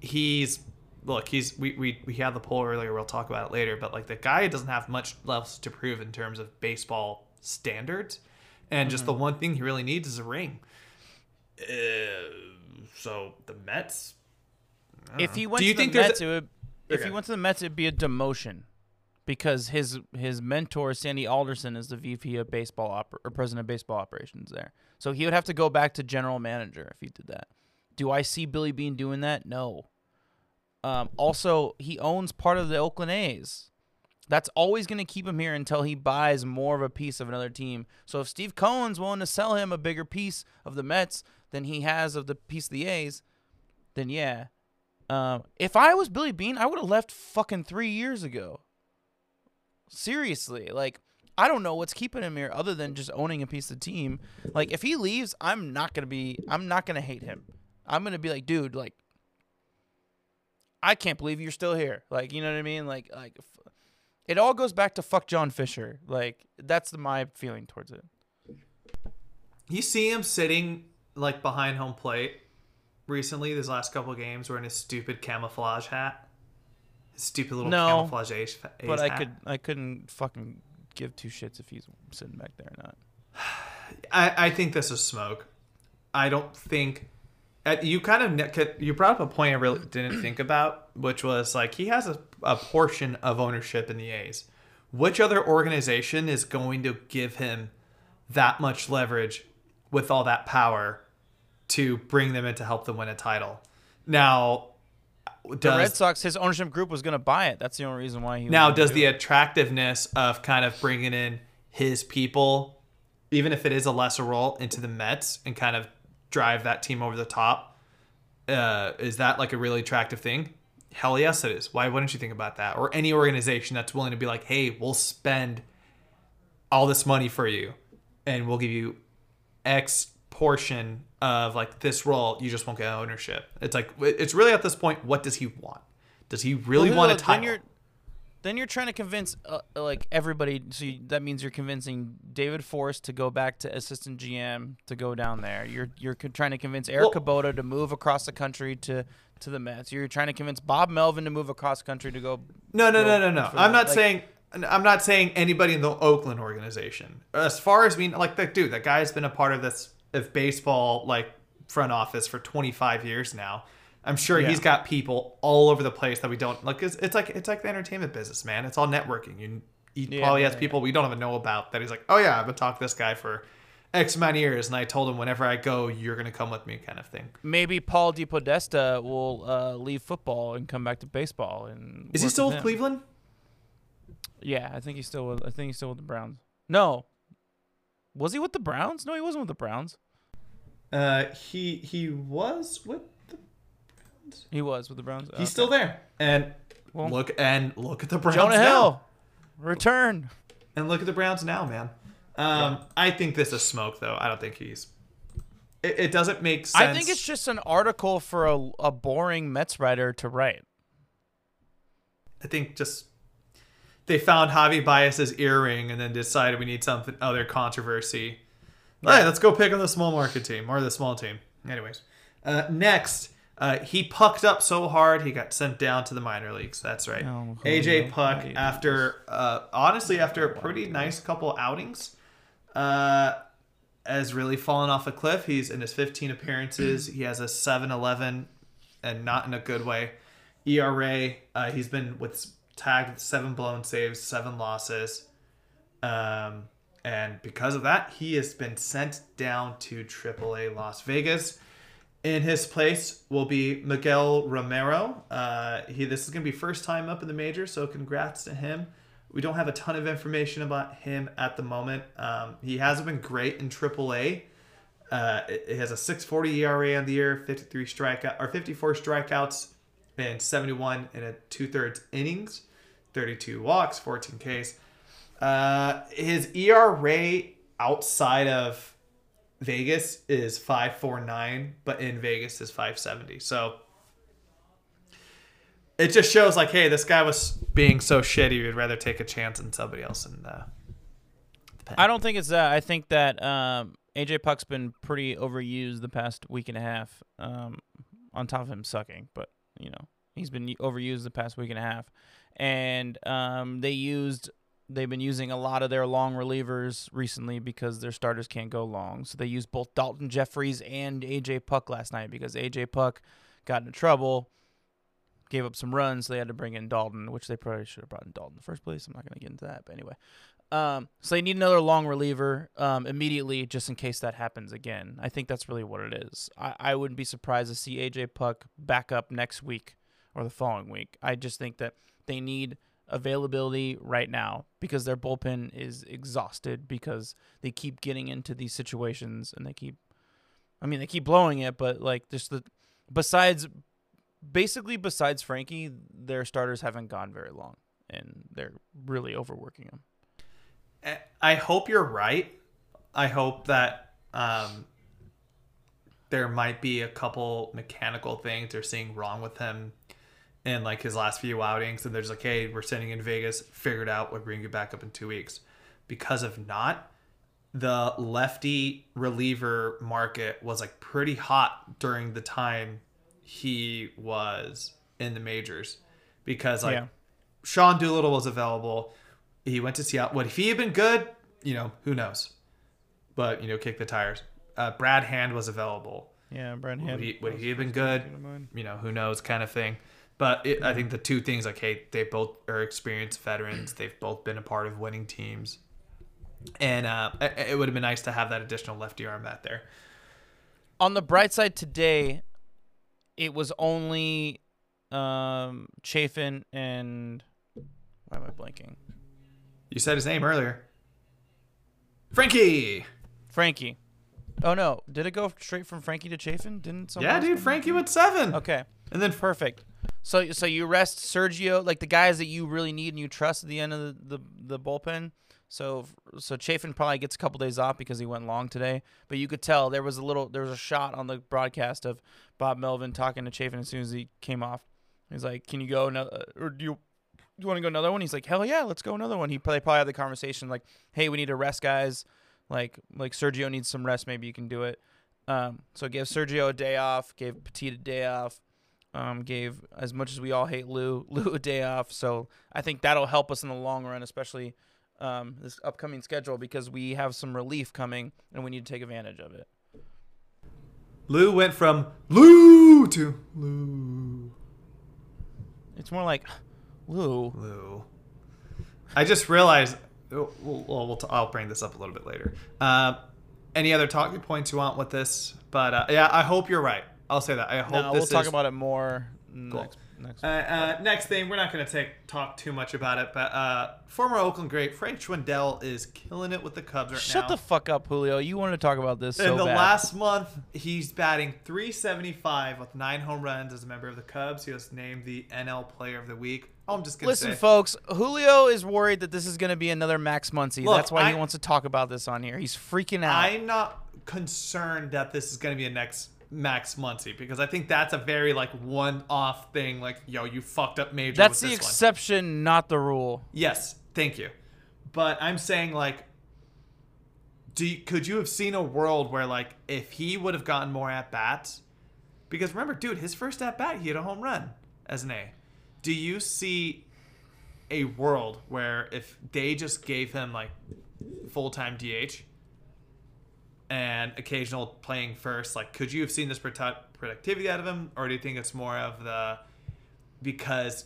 he's look. He's we, we we had the poll earlier. We'll talk about it later. But like the guy doesn't have much else to prove in terms of baseball standards, and just the one thing he really needs is a ring. Uh, so the Mets. If he went do you to the Mets, it would, if he Okay. went to the Mets, it'd be a demotion, because his his mentor Sandy Alderson is the VP of baseball oper- or president of baseball operations there. So he would have to go back to general manager if he did that. Do I see Billy Beane doing that? No. Um, also, he owns part of the Oakland A's. That's always going to keep him here until he buys more of a piece of another team. So if Steve Cohen's willing to sell him a bigger piece of the Mets than he has of the piece of the A's, then yeah. Um, if I was Billy Beane, I would have left fucking three years ago. Seriously, like I don't know what's keeping him here other than just owning a piece of team. Like if he leaves, I'm not gonna be. I'm not gonna hate him. I'm gonna be like, dude, like I can't believe you're still here. Like you know what I mean? Like like it all goes back to fuck John Fisher. Like that's my feeling towards it. You see him sitting like behind home plate recently, these last couple games, wearing his stupid camouflage hat. Stupid little No, camouflage ace, ace But I hat. could I couldn't fucking give two shits if he's sitting back there or not. I, I think this is smoke. I don't think. uh, You kind of you brought up a point I really didn't think about, which was like he has a, a portion of ownership in the A's. Which other organization is going to give him that much leverage with all that power to bring them in to help them win a title? Now, The Red Sox, his ownership group was gonna buy it. That's the only reason why he. now does do the it. attractiveness of kind of bringing in his people even if it is a lesser role, into the Mets and kind of drive that team over the top, uh, is that like a really attractive thing? Hell yes, it is. Why wouldn't you think about that? Or any organization that's willing to be like, hey, we'll spend all this money for you and we'll give you X portion of like this role, you just won't get ownership. It's like it's really at this point, what does he want? Does he really Well, want a title? Then you're, then you're trying to convince uh, like everybody. So you, that means you're convincing David Forst to go back to assistant GM to go down there. You're you're trying to convince Eric Well- Kubota to move across the country to to the Mets. You're trying to convince Bob Melvin to move across country to go. No, no, no, go no, no. for I'm the- not like- saying. I'm not saying anybody in the Oakland organization. As far as being like that dude, that guy's been a part of this of baseball like front office for 25 years now. I'm sure Yeah. he's got people all over the place that we don't like. It's, it's like it's like the entertainment business, man. It's all networking. You he Yeah, probably has yeah, people we don't even know about that he's like, oh yeah, I've been talking to this guy for X amount of years, and I told him whenever I go, you're gonna come with me, kind of thing. Maybe Paul DePodesta will uh, leave football and come back to baseball. And Is he still with him. Cleveland? Yeah, I think he's still. With, I think he's still with the Browns. No, was he with the Browns? No, he wasn't with the Browns. Uh, he he was with the Browns. He was with the Browns. He's still there. And Well- look and look at the Browns Jonah now. Hill, return. And look at the Browns now, man. Um, I think this is smoke, though. I don't think he's. It, it doesn't make sense. I think it's just an article for a, a boring Mets writer to write. I think just they found Javy Báez's earring and then decided we need something other controversy. Hey, let's go pick on the small market team or the small team. Anyways, uh, next, uh, he pucked up so hard he got sent down to the minor leagues. That's right. Oh, AJ Puk, after uh, honestly after a pretty nice couple outings, uh, has really fallen off a cliff. He's in his 15 appearances. He has a 7-11, and not in a good way. ERA. Uh, he's been with tagged with seven blown saves, seven losses, um, and because of that, he has been sent down to AAA Las Vegas. In his place will be Miguel Romero. Uh, he this is gonna be first time up in the majors, so congrats to him. We don't have a ton of information about him at the moment. Um, he hasn't been great in AAA. Uh, it, has a 6.40 ERA on the year, 53 strikeout or 54 strikeouts, and 71 in a two thirds innings, 32 walks, 14 Ks. Uh, his ERA outside of Vegas is 5.49, but in Vegas is 5.70. So it just shows like, hey, this guy was being so shitty, we'd rather take a chance on somebody else. And uh, I don't think it's that. I think that um, AJ Puk's been pretty overused the past week and a half. Um, on top of him sucking, but you know he's been overused the past week and a half, and um, they used they've been using a lot of their long relievers recently because their starters can't go long. So they used both Daulton Jefferies and AJ Puk last night because AJ Puk got into trouble, gave up some runs, so they had to bring in Daulton, which they probably should have brought in Daulton in the first place. I'm not going to get into that, but anyway. Um, so they need another long reliever um, immediately, just in case that happens again. I think that's really what it is. I, I wouldn't be surprised to see AJ Puk back up next week or the following week. I just think that they need availability right now because their bullpen is exhausted because they keep getting into these situations and they keep, I mean, they keep blowing it, but like just the, besides, basically besides Frankie, their starters haven't gone very long and they're really overworking them. I hope you're right. I hope that um, there might be a couple mechanical things they're seeing wrong with him in like his last few outings, and there's like, hey, we're sending in Vegas, figured out, we'll bring you back up in two weeks. Because of not, the lefty reliever market was like pretty hot during the time he was in the majors, because like Yeah. Sean Doolittle was available. He went to Seattle. What if he had been good? You know, who knows? But you know, kick the tires. Uh, Brad Hand was available. Yeah, Brad Would Hand. he, would he have been good? You know, who knows, kind of thing. But it, I think the two things, like, hey, they both are experienced veterans. They've both been a part of winning teams, and uh, it, it would have been nice to have that additional lefty arm bat there. On the bright side today, it was only um, Chafin and why am I blanking? You said his name earlier. Frankie. Frankie. Oh no, did it go straight from Frankie to Chafin? Didn't someone Yeah, dude. Frankie went seven. Okay, And then perfect. So so you rest Sergio, like the guys that you really need and you trust at the end of the the, the bullpen. So so Chafin probably gets a couple days off because he went long today. But you could tell there was a little there was a shot on the broadcast of Bob Melvin talking to Chafin as soon as he came off. He's like, "Can you go another or do you?" do You want to go another one? He's like, hell yeah, let's go another one. He probably probably had the conversation like, hey, we need to rest guys. Like like Sergio needs some rest. Maybe you can do it. Um, so gave Sergio a day off, gave Petit a day off, um, gave as much as we all hate Lou, Lou a day off. So I think that'll help us in the long run, especially um, this upcoming schedule because we have some relief coming and we need to take advantage of it. Lou went from Lou to Lou. It's more like Lou. Lou. I just realized. Well, we'll, we'll t- I'll bring this up a little bit later. Uh, any other talking points you want with this? But uh, yeah, I hope you're right. I'll say that. I hope No, this we'll talk about it more Cool. next next. Uh, uh, next thing, we're not going to take talk too much about it, but uh, former Oakland great Frank Schwindel is killing it with the Cubs right Shut now. the fuck up, Julio. You wanted to talk about this In so the bad. last month, he's batting 375 with nine home runs as a member of the Cubs. He was named the NL Player of the Week. I'm just gonna Listen, say, folks, Julio is worried that this is going to be another Max Muncy. Look, That's why I- he wants to talk about this on here. He's freaking out. I'm not concerned that this is going to be a next Max Muncy because I think that's a very like one-off thing. Like, yo, you fucked up major. That's the this one. exception, not the rule. Yes, thank you. But I'm saying like, do you, could you have seen a world where like if he would have gotten more at bats? Because remember, dude, his first at bat, he had a home run as an A. Do you see a world where if they just gave him like full time DH and occasional playing first, like could you have seen this produ- productivity out of him, or do you think it's more of the because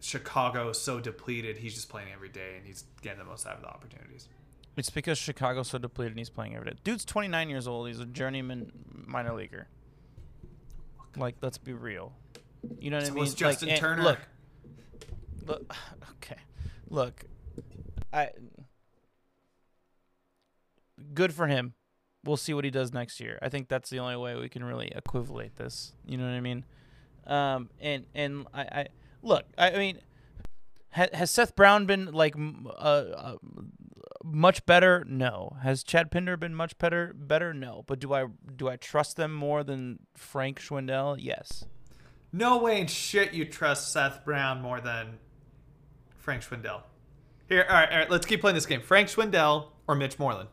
Chicago is so depleted, he's just playing every day and he's getting the most out of the opportunities. It's because Chicago's so depleted and he's playing every day. Dude's 29 years old. He's a journeyman minor leaguer. Like, let's be real. You know what So I mean? was Justin and Turner. Look, look. Okay, look. I. Good for him. We'll see what he does next year. I think that's the only way we can really equivalate this. You know what I mean? Um, and and I, I look. I mean, ha, has Seth Brown been like uh, uh, much better? No. Has Chad Pinder been much better? Better? No. But do I do I trust them more than Frank Schwindel? Yes. No way in shit you trust Seth Brown more than Frank Schwindel. Here, all right, all right, let's keep playing this game. Frank Schwindel or Mitch Moreland?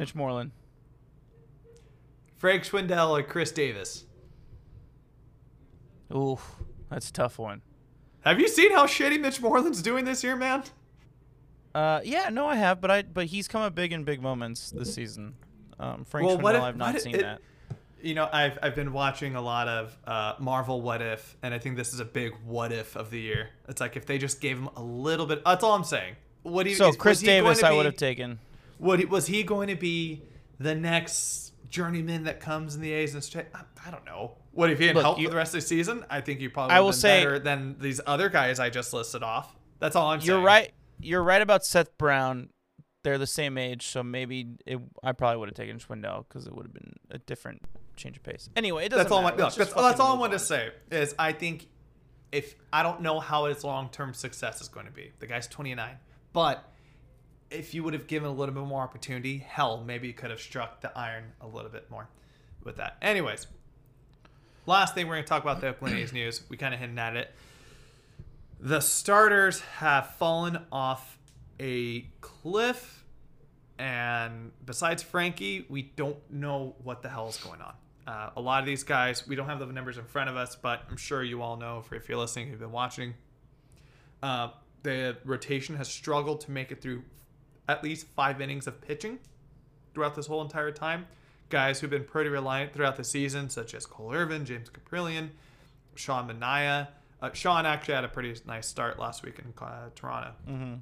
Mitch Moreland. Frank Schwindel or Khris Davis? Ooh, that's a tough one. Have you seen how shitty Mitch Moreland's doing this year, man? Uh, yeah, no, I have, but I but he's come up big in big moments this season. Um, Frank Well, Schwindel, what if- I've not seen it- that. You know, I've I've been watching a lot of uh, Marvel What If, and I think this is a big what if of the year. It's like if they just gave him a little bit. That's all I'm saying. What do you? So Chris was he going Davis, I would have taken. What was he going to be the next journeyman that comes in the A's and straight? I, I don't know. What if he didn't Look, help you- for the rest of the season? I think he probably I will been say- better than these other guys I just listed off. That's all I'm saying. You're right. You're right about Seth Brown. They're the same age, so maybe it, I probably would have taken Schwindel because it would have been a different change of pace. Anyway, it doesn't That's all. matter. My, Let's look, that's, that's all I wanted on. to say. Is I think if I don't know how his long term success is going to be. The guy's 29, but if you would have given a little bit more opportunity, hell, maybe you could have struck the iron a little bit more with that. Anyways, last thing we're going to talk about the Oakland A's news. We kind of hinted at it. The starters have fallen off a cliff, and besides Frankie, we don't know what the hell is going on. Uh, a lot of these guys, we don't have the numbers in front of us, but I'm sure you all know if, if you're listening, you've been watching. Uh, the rotation has struggled to make it through at least five innings of pitching throughout this whole entire time. Guys who've been pretty reliant throughout the season, such as Cole Irvin, James Kaprielian, Sean Manaea. Uh, Sean actually had a pretty nice start last week in uh, Toronto. Mm-hmm.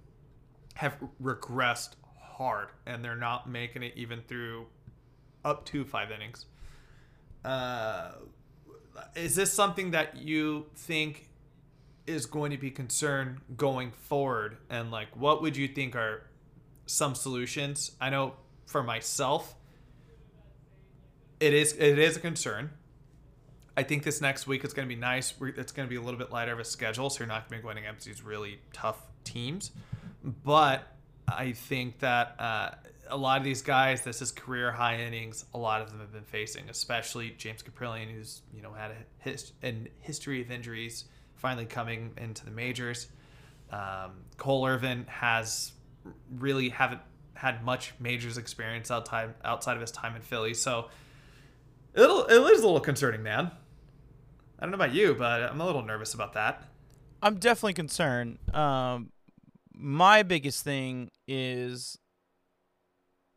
Have regressed hard, and they're not making it even through up to five innings. Uh, is this something that you think is going to be concerned going forward? And like, what would you think are some solutions. I know for myself, it is it is a concern. I think this next week is going to be nice. It's going to be a little bit lighter of a schedule, so you're not going to be going against these really tough teams. But I think that uh, a lot of these guys, this is career high innings. A lot of them have been facing, especially James Kaprielian, who's you know had a an history of injuries, finally coming into the majors. Um, Cole Irvin has really haven't had much majors experience outside outside of his time in Philly, so it'll it is a little concerning, man. I don't know about you, but I'm a little nervous about that. I'm definitely concerned. Um, my biggest thing is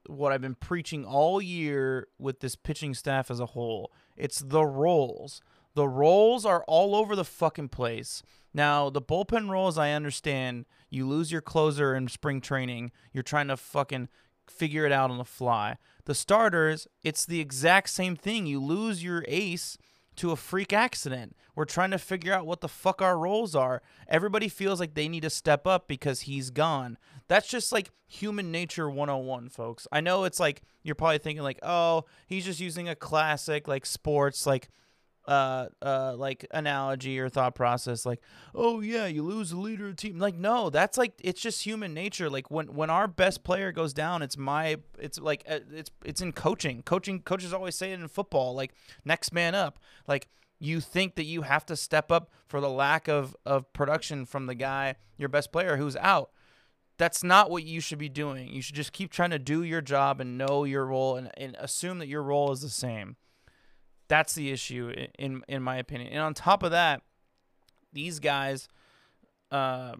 what I've been preaching all year with this pitching staff as a whole. It's the roles. The roles are all over the fucking place. Now, the bullpen roles, I understand. You lose your closer in spring training. You're trying to fucking figure it out on the fly. The starters, it's the exact same thing. You lose your ace to a freak accident. We're trying to figure out what the fuck our roles are. Everybody feels like they need to step up because he's gone. That's just like human nature 101, folks. I know it's like you're probably thinking like, "Oh, he's just using a classic like sports like uh uh like analogy or thought process like oh yeah you lose the leader of the team. Like no that's like it's just human nature. Like when when our best player goes down it's my it's like uh, it's it's in coaching. Coaching coaches always say it in football like next man up. Like you think that you have to step up for the lack of of production from the guy your best player who's out. That's not what you should be doing. You should just keep trying to do your job and know your role and, and assume that your role is the same that's the issue in in my opinion. And on top of that, these guys, uh,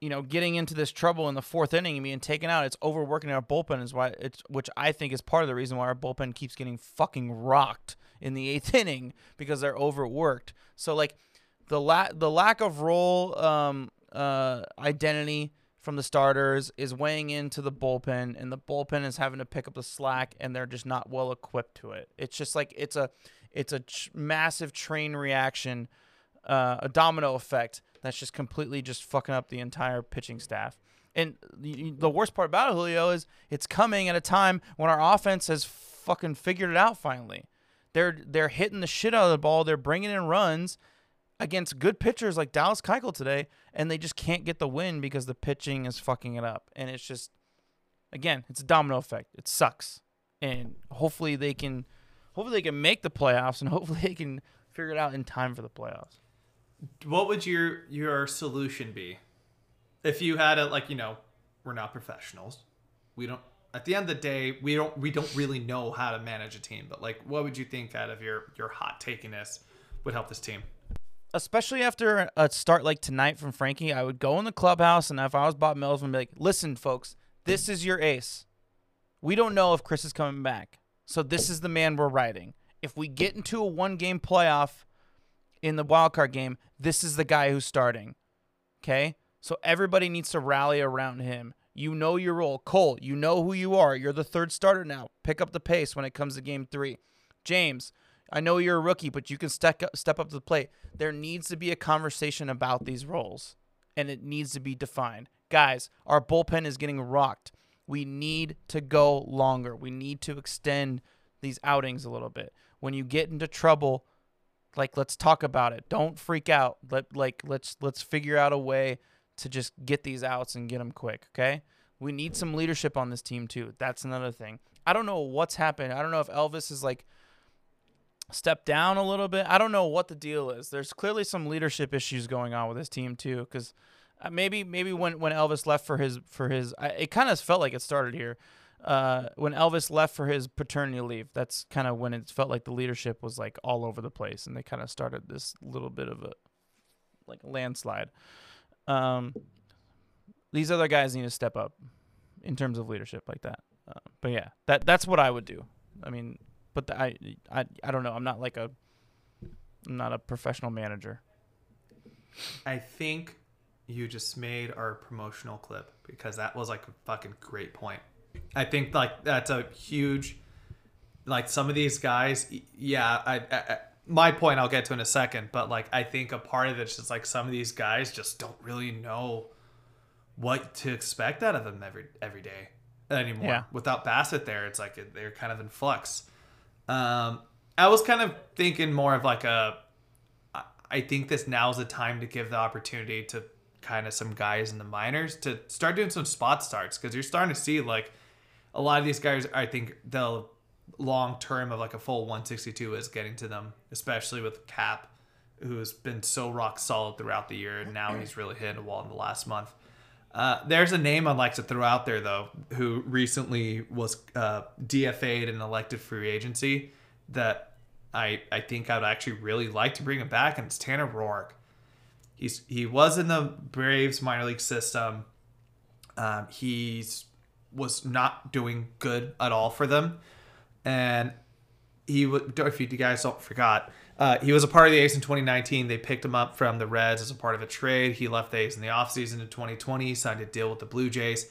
you know, getting into this trouble in the fourth inning and being taken out, it's overworking our bullpen is why it's which I think is part of the reason why our bullpen keeps getting fucking rocked in the eighth inning because they're overworked. So like the la- the lack of role um, uh, identity from the starters is weighing into the bullpen, and the bullpen is having to pick up the slack, and they're just not well equipped to it. It's just like it's a it's a ch- massive train reaction, uh, a domino effect that's just completely just fucking up the entire pitching staff. And the, worst part about it, Julio, is it's coming at a time when our offense has fucking figured it out finally. They're they're hitting the shit out of the ball. They're bringing in runs against good pitchers like Dallas Keuchel today, and they just can't get the win because the pitching is fucking it up. And it's just, again, it's a domino effect. It sucks. And hopefully they can, hopefully they can make the playoffs, and hopefully they can figure it out in time for the playoffs. What would your your solution be if you had a like you know we're not professionals, we don't. At the end of the day, we don't we don't really know how to manage a team. But like, what would you think out of your your hot takiness would help this team? Especially after a start like tonight from Frankie, I would go in the clubhouse and if I was Bob Mills, I'd be like, listen, folks, this is your ace. We don't know if Chris is coming back. So this is the man we're riding. If we get into a one game playoff in the wild card game, this is the guy who's starting. Okay? So everybody needs to rally around him. You know your role. Cole, you know who you are. You're the third starter now. Pick up the pace when it comes to game three. James, I know you're a rookie, but you can step up, step up to the plate. There needs to be a conversation about these roles, and it needs to be defined. Guys, our bullpen is getting rocked. We need to go longer. We need to extend these outings a little bit. When you get into trouble, like let's talk about it. Don't freak out. Let like let's let's figure out a way to just get these outs and get them quick, okay? We need some leadership on this team too. That's another thing. I don't know what's happened. I don't know if Elvis is like step down a little bit. I don't know what the deal is. There's clearly some leadership issues going on with this team too, because uh, maybe maybe when when Elvis left for his for his, I, it kind of felt like it started here. Uh, when Elvis left for his paternity leave, that's kind of when it felt like the leadership was like all over the place, and they kind of started this little bit of a like a landslide. Um, these other guys need to step up in terms of leadership like that. Uh, but yeah, that that's what I would do. I mean, but the, I, I, I don't know. I'm not like a, I'm not a professional manager. I think you just made our promotional clip because that was like a fucking great point. I think like that's a huge, like some of these guys. Yeah, I, I my point I'll get to in a second, but like I think a part of it's just like some of these guys just don't really know what to expect out of them every every day anymore. Yeah. Without Bassitt there, it's like they're kind of in flux. Um, I was kind of thinking more of like a. I think this now is the time to give the opportunity to kind of some guys in the minors to start doing some spot starts because you're starting to see like a lot of these guys. I think the long term of like a full 162 is getting to them, especially with Cap, who's been so rock solid throughout the year, and now he's really hit a wall in the last month. Uh, there's a name I'd like to throw out there though, who recently was uh, DFA'd and elected free agency that I I think I'd actually really like to bring him back, and it's Tanner Roark. He's he was in the Braves minor league system. Um, he's was not doing good at all for them, and he would. If you guys don't forgot, uh, he was a part of the A's in 2019. They picked him up from the Reds as a part of a trade. He left the A's in the offseason in 2020. Signed a deal with the Blue Jays.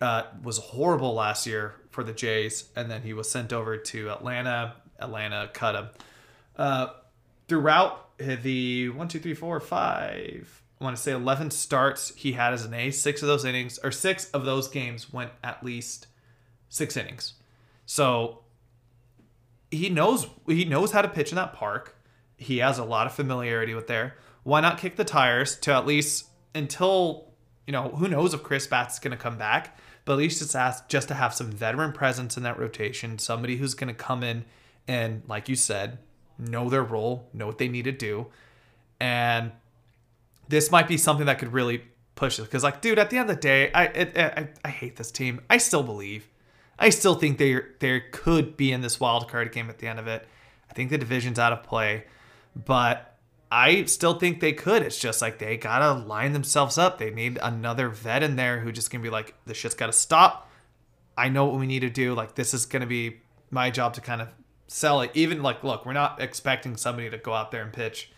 Uh, was horrible last year for the Jays, and then he was sent over to Atlanta. Atlanta cut him. Uh, throughout the one, two, three, four, five, I want to say 11 starts he had as an A. Six of those innings, or six of those games went at least six innings. So he knows he knows how to pitch in that park. He has a lot of familiarity with there. Why not kick the tires to at least until you know who knows if Chris Bassitt's is going to come back, but at least it's asked just to have some veteran presence in that rotation, somebody who's going to come in and like you said, know their role, know what they need to do, and this might be something that could really push it because like dude at the end of the day I, it, I i hate this team i still believe i still think they they could be in this wild card game at the end of it i think the division's out of play but i still think they could it's just like they gotta line themselves up they need another vet in there who just can be like this shit's gotta stop i know what we need to do like this is gonna be my job to kind of sell it even like look we're not expecting somebody to go out there and pitch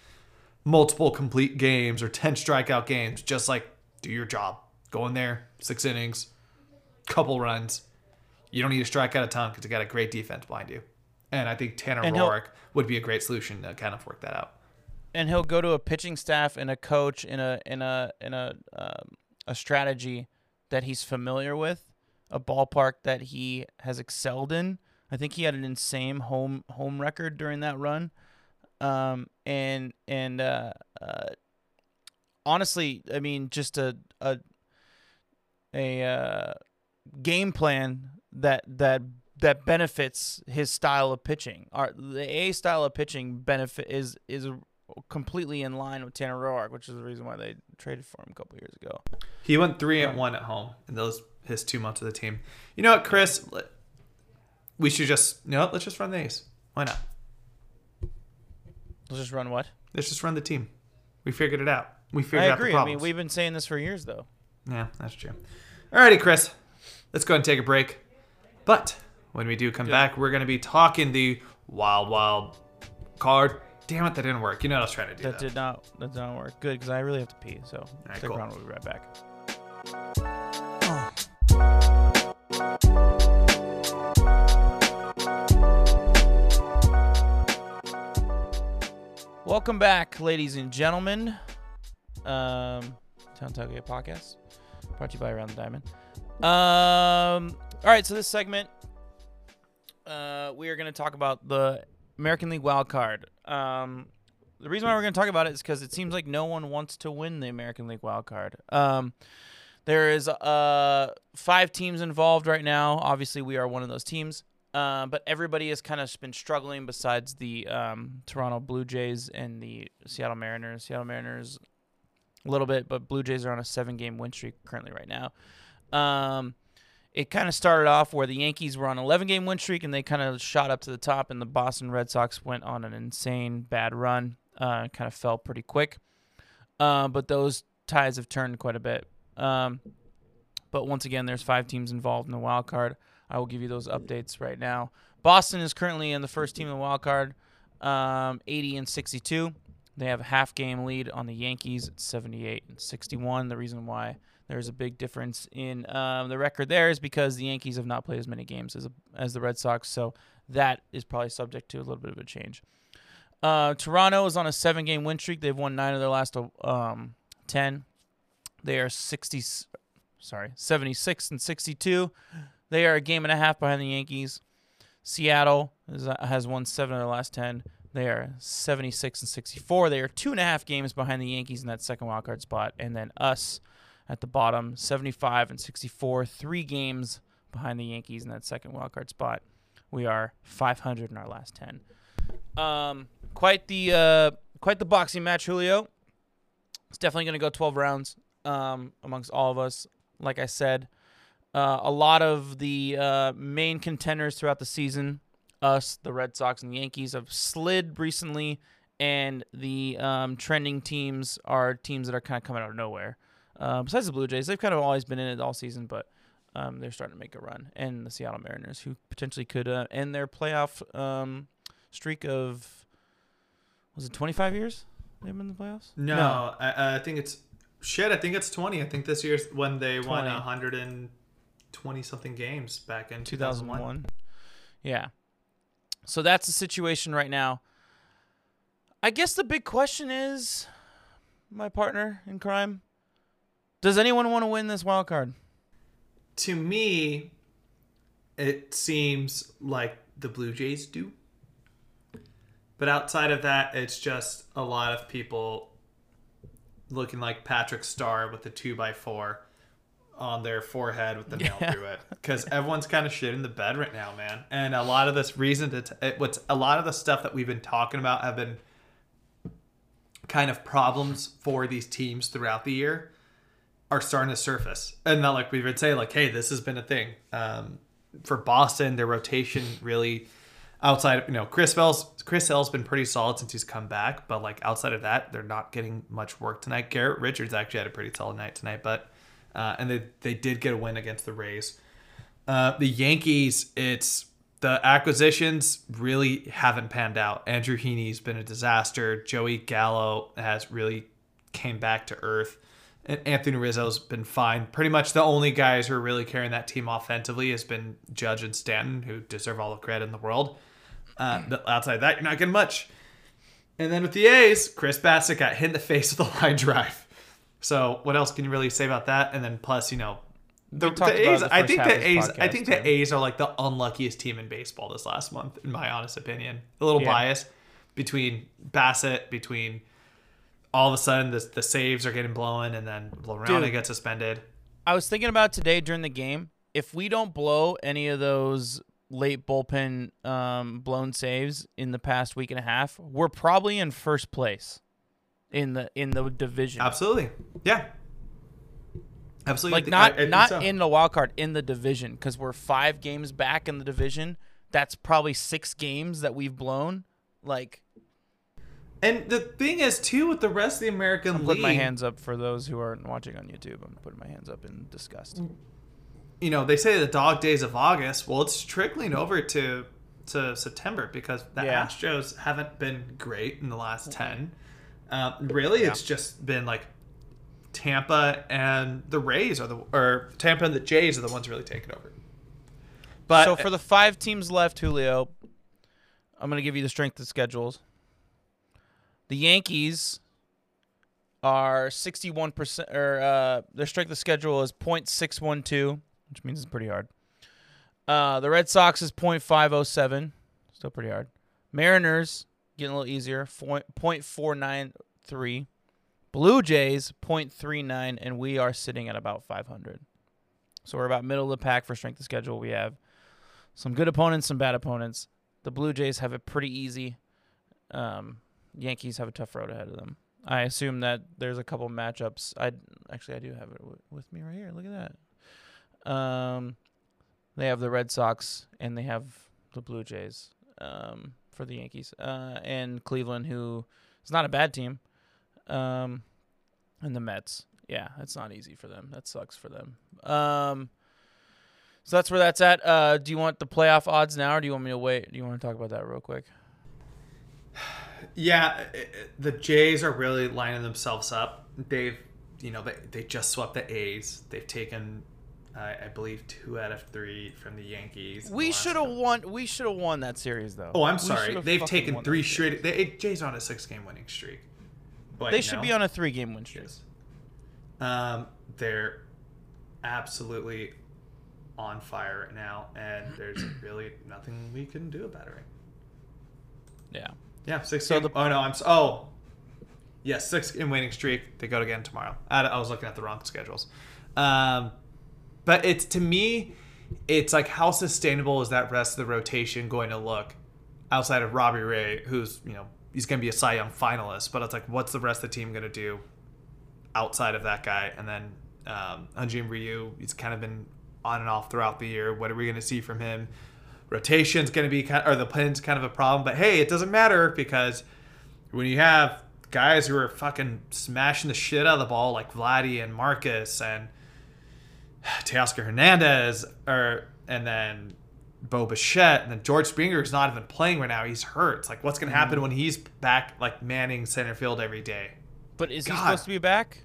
multiple complete games or 10 strikeout games. Just like do your job. Go in there, six innings, couple runs. You don't need to strike out a ton because you got a great defense behind you. And I think Tanner And Roark would be a great solution to kind of work that out. and he'll go to a pitching staff and a coach in a in a in a um, a strategy that he's familiar with, a ballpark that he has excelled in. I think he had an insane home home record during that run, um, and and uh, uh, honestly, I mean, just a a a uh, game plan that that that benefits his style of pitching. Our the A style of pitching benefit is is completely in line with Tanner Roark, which is the reason why they traded for him a couple years ago. He went three and one at home in those his two months of the team. You know what, Chris? We should just you know what? Let's just run the A's. Why not? Let's just run what? Let's just run the team. We figured it out. We figured I out the agree. I mean, we've been saying this for years, though. Yeah, that's true. Alrighty, Chris. Let's go ahead and take a break. But when we do come back, we're going to be talking the wild, wild card. Damn it, that didn't work. You know what I was trying to do. That That did not that did not work. Good, because I really have to pee. So right, stick cool. around. We'll be right back. Welcome back, ladies and gentlemen. Um, Town Tailgate Podcast, brought to you by Around the Diamond. Um, all right, so this segment, uh, we are going to talk about the American League wild card. Um, the reason why we're going to talk about it is because it seems like no one wants to win the American League wild card. Um, there is uh five teams involved right now. Obviously, we are one of those teams. Uh, but everybody has kind of been struggling besides the um, Toronto Blue Jays and the Seattle Mariners. Seattle Mariners a little bit, but Blue Jays are on a seven-game win streak currently right now. Um, it kind of started off where the Yankees were on an 11-game win streak, and they kind of shot up to the top, and the Boston Red Sox went on an insane bad run. Uh, kind of fell pretty quick, uh, but those ties have turned quite a bit. Um, but once again, there's five teams involved in the wild card. I will give you those updates right now. Boston is currently in the first team in the wild card, um, 80 and 62. They have a half game lead on the Yankees at 78 and 61. The reason why there's a big difference in um, the record there is because the Yankees have not played as many games as as the Red Sox, so that is probably subject to a little bit of a change. Uh, Toronto is on a seven game win streak. They've won nine of their last um, 10. They are 60, sorry, 76 and 62. They are a game and a half behind the Yankees. Seattle is, uh, has won seven of their last 10. They are 76 and 64. They are two and a half games behind the Yankees in that second wildcard spot. And then us at the bottom, 75 and 64, three games behind the Yankees in that second wildcard spot. We are 500 in our last 10. Um, quite the uh, quite the boxing match, Julio. It's definitely going to go 12 rounds um, amongst all of us. Like I said, uh, a lot of the uh, main contenders throughout the season, us, the Red Sox, and the Yankees, have slid recently, and the um, trending teams are teams that are kind of coming out of nowhere. Uh, besides the Blue Jays, they've kind of always been in it all season, but um, they're starting to make a run. And the Seattle Mariners, who potentially could uh, end their playoff um, streak of was it 25 years they've been in the playoffs? No, I, I think it's shit. I think it's 20. I think this year's when they won 20. 120 something games back in 2001. 2001. Yeah. So that's the situation right now. I guess the big question is, my partner in crime, does anyone want to win this wild card? To me, it seems like the Blue Jays do. But outside of that, it's just a lot of people looking like Patrick Star with the two by four on their forehead with the nail Yeah. through it. Because everyone's kind of shit in the bed right now, man. And a lot of this reason to t- it, what's a lot of the stuff that we've been talking about have been kind of problems for these teams throughout the year are starting to surface. And not like we would say like, hey, this has been a thing. Um, for Boston, their rotation really outside of you know Chris Bell's Chris Hill's been pretty solid since he's come back, but like outside of that, they're not getting much work tonight. Garrett Richards actually had a pretty solid night tonight, but uh, and they they did get a win against the Rays. Uh, the Yankees, it's the acquisitions really haven't panned out. Andrew Heaney's been a disaster. Joey Gallo has really came back to earth. And Anthony Rizzo's been fine. Pretty much the only guys who are really carrying that team offensively has been Judge and Stanton, who deserve all the credit in the world. Uh, but outside that, you're not getting much. And then with the A's, Chris Bassitt got hit in the face with a line drive. So what else can you really say about that? And then plus, you know, the, the A's. the I think the A's. I think the. A's are like the unluckiest team in baseball this last month, in my honest opinion. A little Yeah. bias between Bassitt, between all of a sudden the the saves are getting blown, and then Laureano gets suspended. I was thinking about today during the game. If we don't blow any of those late bullpen um, blown saves in the past week and a half, we're probably in first place in the in the division. Absolutely, yeah, absolutely. Like not I think not so. in the wild card in the division because we're five games back in the division. That's probably six games that we've blown. Like And the thing is, too, with the rest of the American I'm League, putting my hands up for those who aren't watching on YouTube. I'm putting my hands up in disgust. you know, they say the dog days of August. Well, it's trickling over to to September because the Yeah. Astros haven't been great in the last ten. Uh, really, it's just been like Tampa and the Rays are the or Tampa and the Jays are the ones really taking over. But so for the five teams left, Julio, I'm going to give you the strength of schedules. The Yankees are 61% or uh, their strength of schedule is .612, which means it's pretty hard. Uh, the Red Sox is .507, still pretty hard. Mariners getting a little easier, point- .493. Blue Jays .39 and we are sitting at about 500. So we're about middle of the pack for strength of schedule. We have some good opponents, some bad opponents. The Blue Jays have it pretty easy. Um, Yankees have a tough road ahead of them. I assume that there's a couple matchups. I actually I do have it w- with me right here. Look at that. Um, they have the Red Sox and they have the Blue Jays um, for the Yankees uh, and Cleveland, who is not a bad team. Um, and the Mets. Yeah, it's not easy for them. That sucks for them. Um, so that's where that's at. Uh, do you want the playoff odds now, or do you want me to wait? Do you want to talk about that real quick? yeah, i- i- the Jays are really lining themselves up. They've, you know, they, they just swept the A's. They've taken, I I believe, two out of three from the Yankees. We should have won. We should have won that series, though. Oh, I'm sorry. They've taken three straight. They, Jays are on a six-game winning streak. But They should no. be on a three-game win streak. Yes. Um, they're absolutely on fire right now, and there's really nothing we can do about it. Yeah. Yeah, six. So game, the- oh no, I'm oh yes, six game winning streak. They go again tomorrow. I, I was looking at the wrong schedules, um, but it's to me, it's like how sustainable is that rest of the rotation going to look outside of Robbie Ray, who's you know he's going to be a Cy Young finalist, but it's like what's the rest of the team going to do outside of that guy, and then um, Hyun Jin Ryu, he's kind of been on and off throughout the year. What are we going to see from him? Rotation's going to be kind, or the pin's kind of a problem, but hey, it doesn't matter because when you have guys who are fucking smashing the shit out of the ball like Vladdy and Marcus and Teoscar Hernandez, or and then Bo Bichette, and then George Springer is not even playing right now. He's hurt. It's like what's going to happen mm-hmm. when he's back, like manning center field every day? But is he supposed to be back?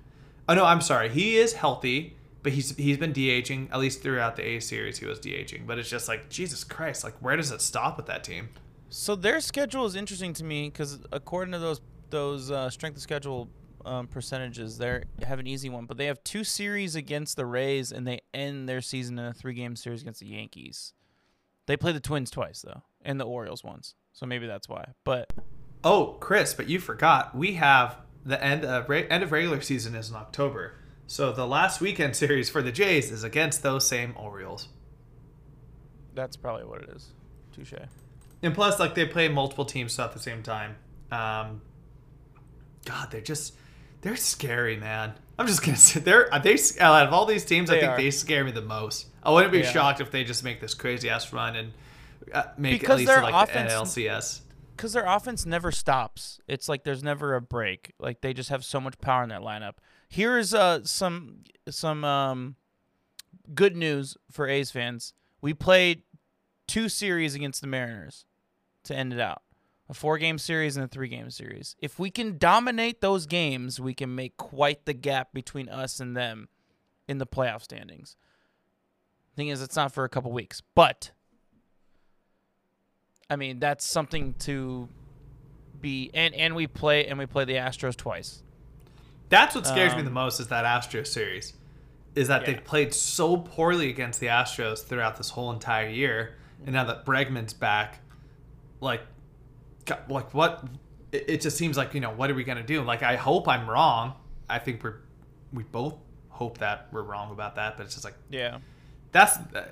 Oh no, I'm sorry. He is healthy, but he's he's been DHing at least throughout the A series. He was DHing, but it's just like Jesus Christ. Like where does it stop with that team? So their schedule is interesting to me because according to those those uh, strength of schedule um, percentages, they have an easy one, but they have two series against the Rays, and they end their season in a three game series against the Yankees. They play the Twins twice though, and the Orioles once, so maybe that's why. But Oh, Chris, but you forgot we have the end of end of regular season is in October. So the last weekend series for the Jays is against those same Orioles. that's probably what it is. Touche. And plus, like they play multiple teams at the same time. Um, God, they're just they're scary, man. I'm just gonna say they're they out of all these teams, I think are. they scare me the most. I wouldn't be Yeah. shocked if they just make this crazy ass run and uh, make Because at least like offense- NLCS. because their offense never stops. It's like there's never a break. Like they just have so much power in that lineup. Here is uh some some um good news for A's fans. We played two series against the Mariners to end it out. A four game series and a three game series. If we can dominate those games, we can make quite the gap between us and them in the playoff standings. Thing is, it's not for a couple weeks, but I mean that's something to be. And and we play and we play the Astros twice. That's what scares me Um, the most is that Astros series. Is that Yeah. they've played so poorly against the Astros throughout this whole entire year, and now that Bregman's back, like, like what? It, it just seems like you know what are we gonna do? Like I hope I'm wrong. I think we're we both hope that we're wrong about that, but it's just like Yeah. that's. Uh,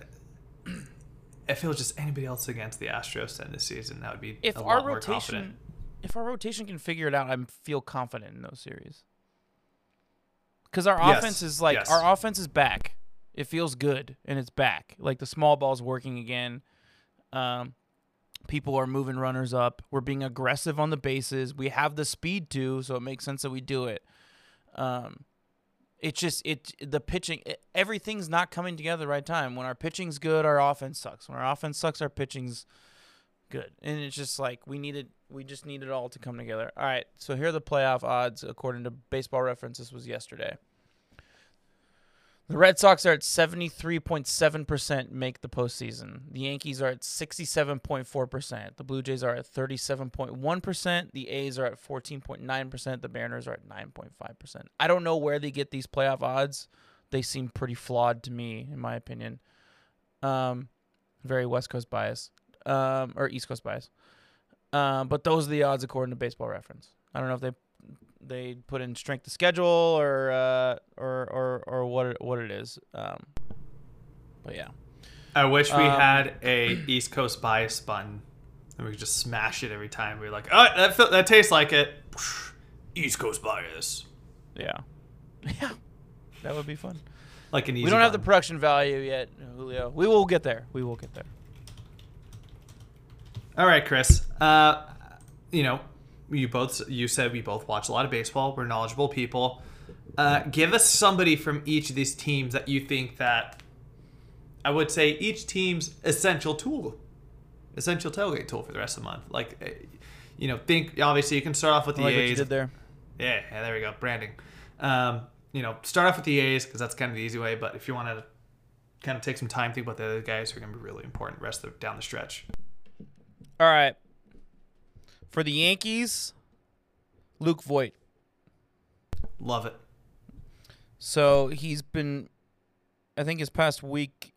if it was just anybody else against the Astros in this season, that would be If a our lot more confident. rotation, if our rotation can figure it out, I feel confident in those series. Because our Yes, offense is like yes. our offense is back. It feels good and it's back. Like the small ball's working again. Um, people are moving runners up. We're being aggressive on the bases. We have the speed too, so it makes sense that we do it. Um, it's just it the pitching it, everything's not coming together the right time. When our pitching's good, our offense sucks. When our offense sucks, our pitching's good. And it's just like we needed we just need it all to come together. All right, so here are the playoff odds according to Baseball Reference. This was yesterday. The Red Sox are at 73.7% make the postseason. The Yankees are at 67.4%. The Blue Jays are at 37.1%. The A's are at 14.9%. The Mariners are at 9.5%. I don't know where they get these playoff odds. They seem pretty flawed to me, in my opinion. Um, very West Coast bias, um, or East Coast bias. Um, but those are the odds according to Baseball Reference. I don't know if they they put in strength of schedule or uh, or or or what it, what it is. Um, but yeah, I wish we Um, had a East Coast bias button, and we could just smash it every time. We are like, oh, that feel, that tastes like it. East Coast bias, yeah, yeah, that would be fun. like an easy. we don't have the production value yet, Julio. We will get there. We will get there. All right, Chris. Uh, you know, you both you said we both watch a lot of baseball. We're knowledgeable people. Uh, give us somebody from each of these teams that you think that I would say each team's essential tool, essential tailgate tool for the rest of the month. Like, eh, you know, think obviously you can start off with I the like what you A's. did there. Yeah, yeah, there we go. Branding. Um, you know, start off with the A's because that's kind of the easy way. But if you want to kind of take some time, think about the other guys who are going to be really important rest of down the stretch. All right. For the Yankees, Luke Voit. Love it. So he's been I think his past week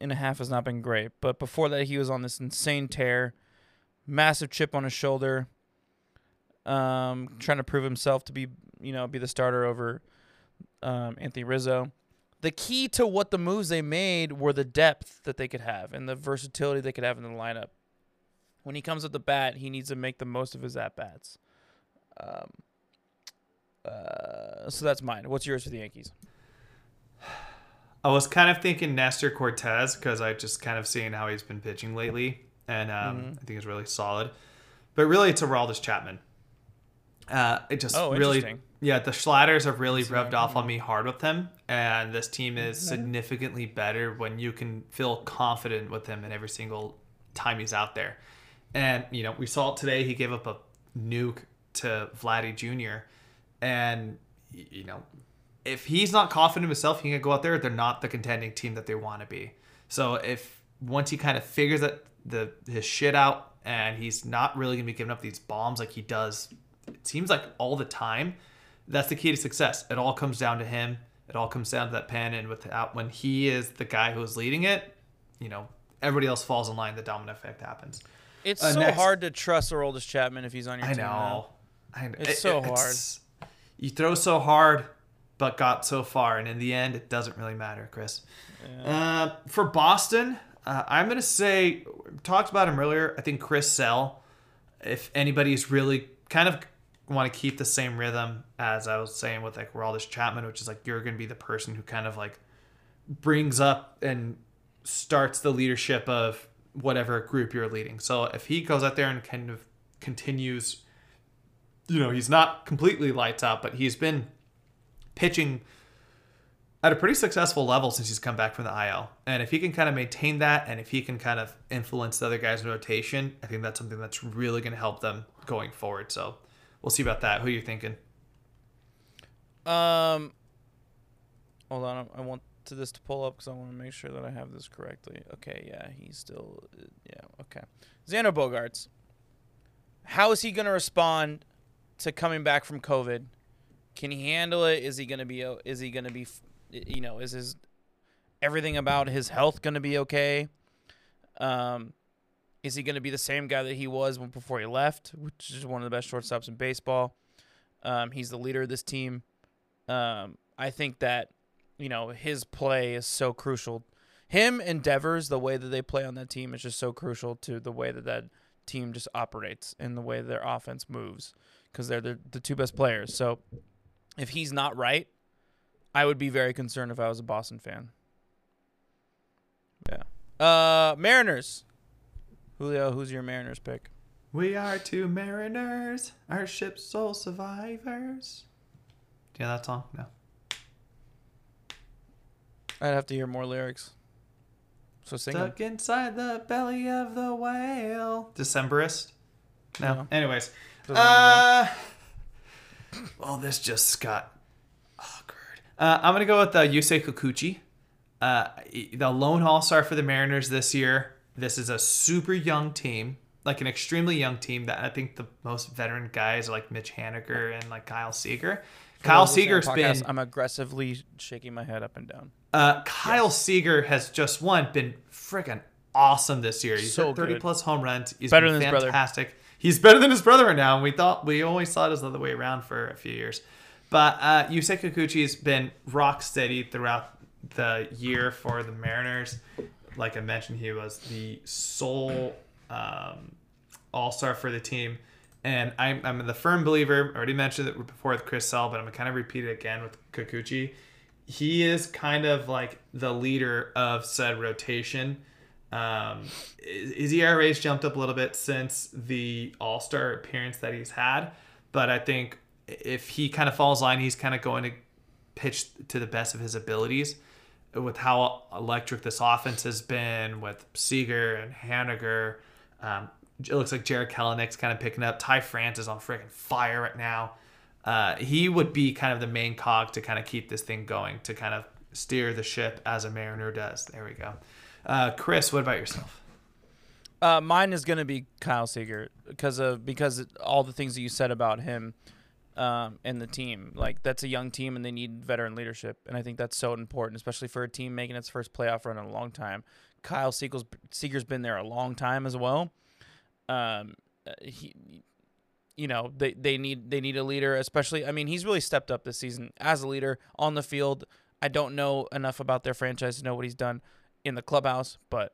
and a half has not been great. But before that, he was on this insane tear, massive chip on his shoulder, um, trying to prove himself to be, you know, be the starter over um, Anthony Rizzo. The key to what the moves they made were the depth that they could have and the versatility they could have in the lineup. When he comes with the bat, he needs to make the most of his at bats. Um, uh, so that's mine. What's yours for the Yankees? I was kind of thinking Nestor Cortes because I just kind of seeing how he's been pitching lately, and um, Mm-hmm. I think he's really solid. But really, it's Aroldis Chapman. Uh, it just Oh, really, yeah, the Sliders have really rubbed off on me hard with him, and this team is Mm-hmm. significantly better when you can feel confident with him in every single time he's out there. And you know, we saw it today. He gave up a nuke to Vladdy Jr. And you know, if he's not confident in himself, he can go out there. They're not the contending team that they want to be. So if once he kind of figures that the his shit out and he's not really gonna be giving up these bombs like he does, it seems like all the time. That's the key to success. It all comes down to him. It all comes down to that pen, and without when he is the guy who's leading it, you know, everybody else falls in line. The domino effect happens. It's Uh, so next- hard to trust Aroldis Chapman if he's on your I team. know. I know. It's so hard. You throw so hard, but got so far, and in the end, it doesn't really matter, Chris. Uh, for Boston, uh, I'm gonna say talked about him earlier. I think Chris Sale. If anybody's really kind of want to keep the same rhythm as I was saying with like Aroldis Chapman, which is like you're gonna be the person who kind of like brings up and starts the leadership of whatever group you're leading. So if he goes out there and kind of continues, you know, he's not completely lights out, but he's been pitching at a pretty successful level since he's come back from the IL. And if he can kind of maintain that and if he can kind of influence the other guys in rotation, I think that's something that's really going to help them going forward. So we'll see about that. Who are you thinking? Um, hold on. I want to this to pull up because I want to make sure that I have this correctly. Okay, yeah, he's still, uh, yeah, okay. Xander Bogaerts. How is he going to respond to coming back from COVID? Can he handle it? Is he going to be? Is he going to be? You know, is his everything about his health going to be okay? Um, is he going to be the same guy that he was before he left, which is one of the best shortstops in baseball? Um, he's the leader of this team. Um, I think that you know his play is so crucial. Him and Devers, the way that they play on that team is just so crucial to the way that that team just operates and the way their offense moves because they're the, the two best players. So if he's not right, I would be very concerned if I was a Boston fan. Yeah. Uh, Mariners. Julio, who's your Mariners pick? We are two mariners, our ship's sole survivors. Do you know that song? No. I'd have to hear more lyrics. So sing 'em. Stuck inside the belly of the whale. Decemberist? No. No. Anyways. Doesn't ring a Uh, well, this just got awkward. Uh, I'm going to go with uh, Yusei Kikuchi. Uh, the lone all star for the Mariners this year. This is a super young team, like an extremely young team that I think the most veteran guys are like Mitch Haniger and like Kyle Seager. Kyle For those Seager's to been I'm aggressively shaking my head up and down. Uh, Kyle Seager has just one been freaking awesome this year. He's So hit 30 good. plus home runs. He's Better than his brother. fantastic. He's better than his brother right now, and we thought we always thought it was the other way around for a few years. But uh, Yusei Kikuchi's been rock steady throughout the year for the Mariners. Like I mentioned, he was the sole um, all star for the team. And I'm, I'm the firm believer, I already mentioned it before with Chris Sale, but I'm going to kind of repeat it again with Kikuchi. He is kind of like the leader of said rotation. Um, his ERA's jumped up a little bit since the All Star appearance that he's had, but I think if he kind of falls line, he's kind of going to pitch to the best of his abilities. With how electric this offense has been, with Seager and Haniger, um, it looks like Jarred Kelenic's kind of picking up. Ty France is on freaking fire right now. Uh, he would be kind of the main cog to kind of keep this thing going, to kind of steer the ship as a Mariner does. There we go. Uh, Chris, what about yourself? Uh, mine is gonna be Kyle Seager because of because all the things that you said about him. um, and the team. Like that's a young team, and they need veteran leadership, and I think that's so important, especially for a team making its first playoff run in a long time. Kyle Seager's, Seager's been there a long time as well. Um, uh, he, you know, they, they need they need a leader, especially. I mean, he's really stepped up this season as a leader on the field. I don't know enough about their franchise to know what he's done in the clubhouse, but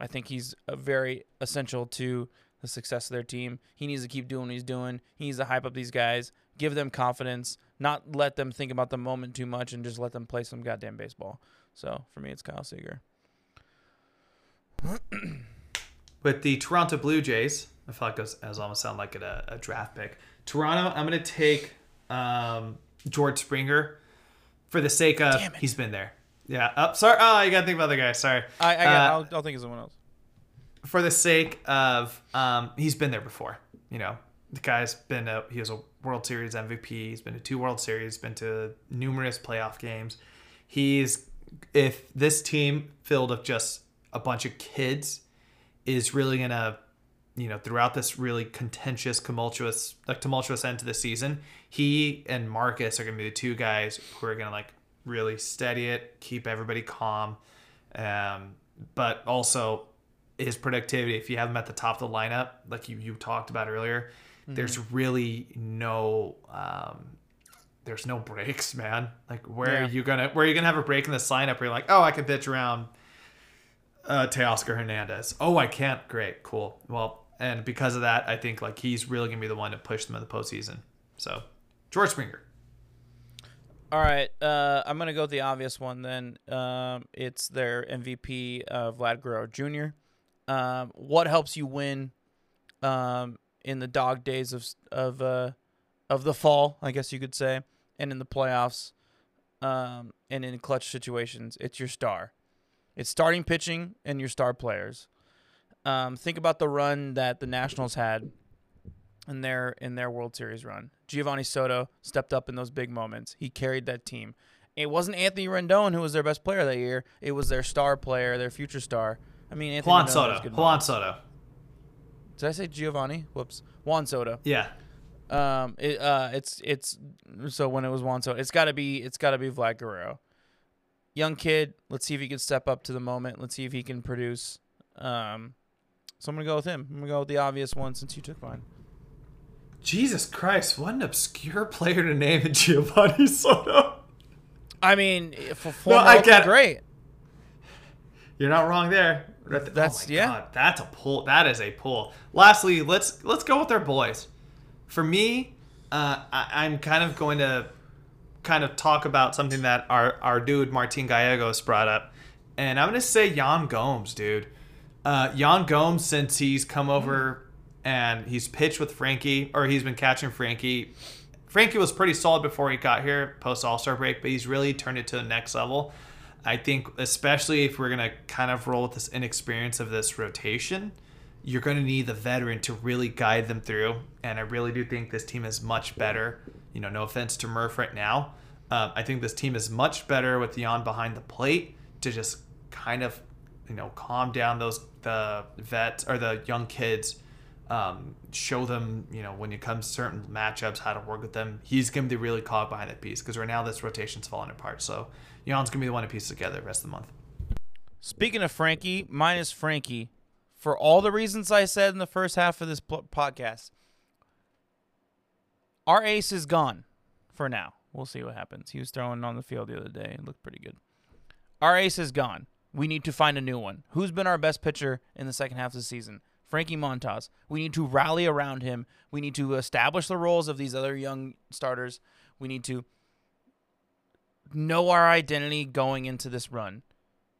I think he's very essential to the success of their team. He needs to keep doing what he's doing. He needs to hype up these guys, give them confidence, not let them think about the moment too much, and just let them play some goddamn baseball. So for me, it's Kyle Seager. With the Toronto Blue Jays, I feel like it was, almost sound like a, a draft pick. Toronto, I'm going to take um, George Springer for the sake of he's been there. Yeah. Oh, sorry. Oh, you got to think about the guy. Sorry. I, I uh, I'll, I'll think of someone else. For the sake of um, he's been there before. You know, the guy's been a he was a World Series MVP. He's been to two World Series. Been to numerous playoff games. He's if this team filled of just a bunch of kids is really gonna you know throughout this really contentious tumultuous like tumultuous end to the season he and marcus are gonna be the two guys who are gonna like really steady it keep everybody calm um, but also his productivity if you have him at the top of the lineup like you, you talked about earlier mm-hmm. there's really no um, there's no breaks man like where yeah. are you gonna where are you gonna have a break in this lineup where you're like oh i can pitch around uh, Teoscar Hernandez. Oh, I can't. Great, cool. Well, and because of that, I think like he's really gonna be the one to push them in the postseason. So, George Springer. All right, uh, I'm gonna go with the obvious one. Then um, it's their MVP, uh, Vlad Guerrero Jr. Um, what helps you win um, in the dog days of of uh, of the fall? I guess you could say, and in the playoffs, um, and in clutch situations, it's your star. It's starting pitching and your star players. Um, think about the run that the Nationals had in their in their World Series run. Giovanni Soto stepped up in those big moments. He carried that team. It wasn't Anthony Rendon who was their best player that year. It was their star player, their future star. I mean, Anthony Juan Rendon Soto. Juan Soto. Did I say Giovanni? Whoops. Juan Soto. Yeah. Um. It. Uh. It's. It's. So when it was Juan Soto, it's got to be. It's got to be Vlad Guerrero young kid. Let's see if he can step up to the moment. Let's see if he can produce. Um, so I'm gonna go with him. I'm gonna go with the obvious one since you took mine. Jesus Christ! What an obscure player to name in Giovanni Soto. I mean, for no, I get great. You're not wrong there. That's oh yeah. God, that's a pull. That is a pull. Lastly, let's let's go with our boys. For me, uh, I, I'm kind of going to kind of talk about something that our, our dude Martin Gallegos brought up. And I'm going to say Yan Gomes, dude. Uh, Yan Gomes, since he's come over and he's pitched with Frankie, or he's been catching Frankie. Frankie was pretty solid before he got here, post All Star break, but he's really turned it to the next level. I think, especially if we're going to kind of roll with this inexperience of this rotation, you're going to need the veteran to really guide them through. And I really do think this team is much better you know, no offense to Murph right now. Uh, I think this team is much better with Yan behind the plate to just kind of, you know, calm down those the vets or the young kids. Um, show them, you know, when it comes to certain matchups, how to work with them. He's going to be really caught behind that piece because right now this rotation's falling apart. So Yan's going to be the one to piece together the rest of the month. Speaking of Frankie, minus Frankie, for all the reasons I said in the first half of this podcast, our ace is gone for now. We'll see what happens. He was throwing on the field the other day. It looked pretty good. Our ace is gone. We need to find a new one. Who's been our best pitcher in the second half of the season? Frankie Montas. We need to rally around him. We need to establish the roles of these other young starters. We need to know our identity going into this run.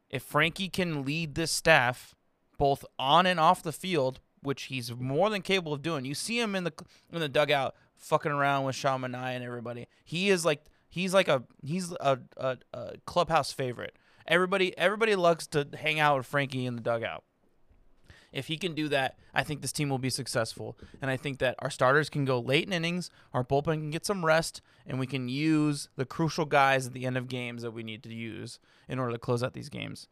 If Frankie can lead this staff both on and off the field, which he's more than capable of doing. You see him in the in the dugout fucking around with Sean Manaea and everybody. He is like he's like a he's a, a, a clubhouse favorite. Everybody everybody loves to hang out with Frankie in the dugout. If he can do that, I think this team will be successful. And I think that our starters can go late in innings, our bullpen can get some rest, and we can use the crucial guys at the end of games that we need to use in order to close out these games.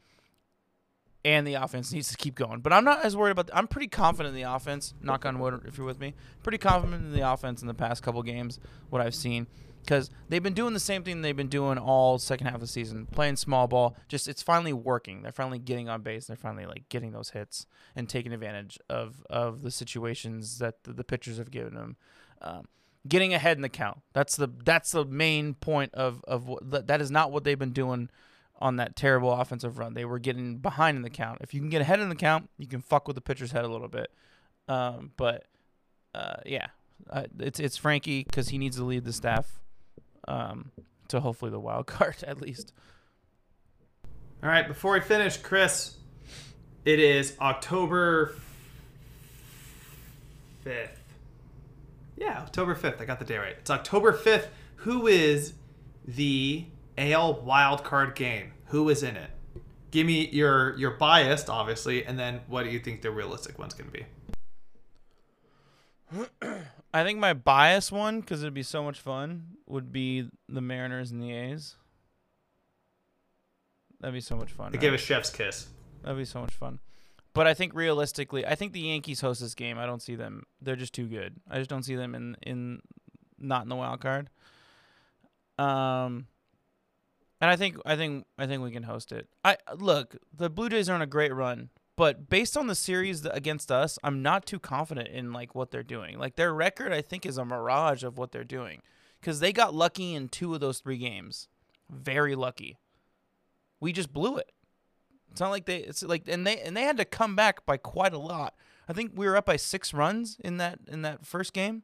and the offense needs to keep going. But I'm not as worried about. I'm pretty confident in the offense. Knock on wood, if you're with me. Pretty confident in the offense in the past couple games. What I've seen, because they've been doing the same thing they've been doing all second half of the season, playing small ball. Just it's finally working. They're finally getting on base. They're finally like getting those hits and taking advantage of of the situations that the, the pitchers have given them. Um, getting ahead in the count. That's the that's the main point of of what that, is not what they've been doing on that terrible offensive run. They were getting behind in the count. If you can get ahead in the count, you can fuck with the pitcher's head a little bit. Um, but uh, yeah, uh, it's it's Frankie because he needs to lead the staff um, to hopefully the wild card at least. All right, before we finish, Chris, it is October 5th. Yeah, October 5th. I got the day right. It's October 5th. Who is the AL wild card game? Who is in it? Give me your your biased, obviously, and then what do you think the realistic one's going to be? I think my bias one, because it'd be so much fun, would be the Mariners and the A's. That'd be so much fun. To give a chef's kiss. That'd be so much fun. But I think realistically, I think the Yankees host this game. I don't see them. They're just too good. I just don't see them in in not in the wild card. Um, and I think I think I think we can host it. I look, the Blue Jays are on a great run, but based on the series against us, I'm not too confident in like what they're doing. Like their record, I think, is a mirage of what they're doing because they got lucky in two of those three games, very lucky. We just blew it. It's not like they. It's like and they and they had to come back by quite a lot. I think we were up by six runs in that in that first game.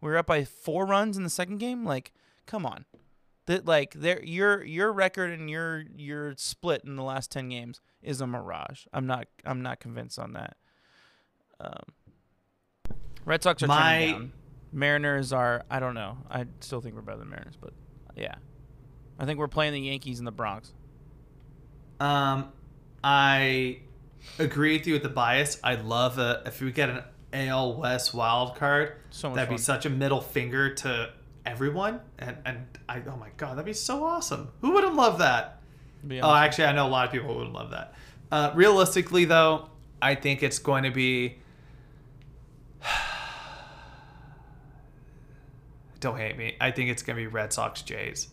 We were up by four runs in the second game. Like, come on that like there your your record and your your split in the last 10 games is a mirage. I'm not I'm not convinced on that. Um, Red Sox are My... turning down. Mariners are I don't know. I still think we're better than Mariners, but yeah. I think we're playing the Yankees in the Bronx. Um I agree with you with the bias. I love a if we get an AL West wild card, so that'd fun. be such a middle finger to everyone, and and I oh my god, that'd be so awesome. Who wouldn't love that? Oh, actually, I know a lot of people would love that. Uh, realistically, though, I think it's going to be. Don't hate me. I think it's going to be Red Sox Jays.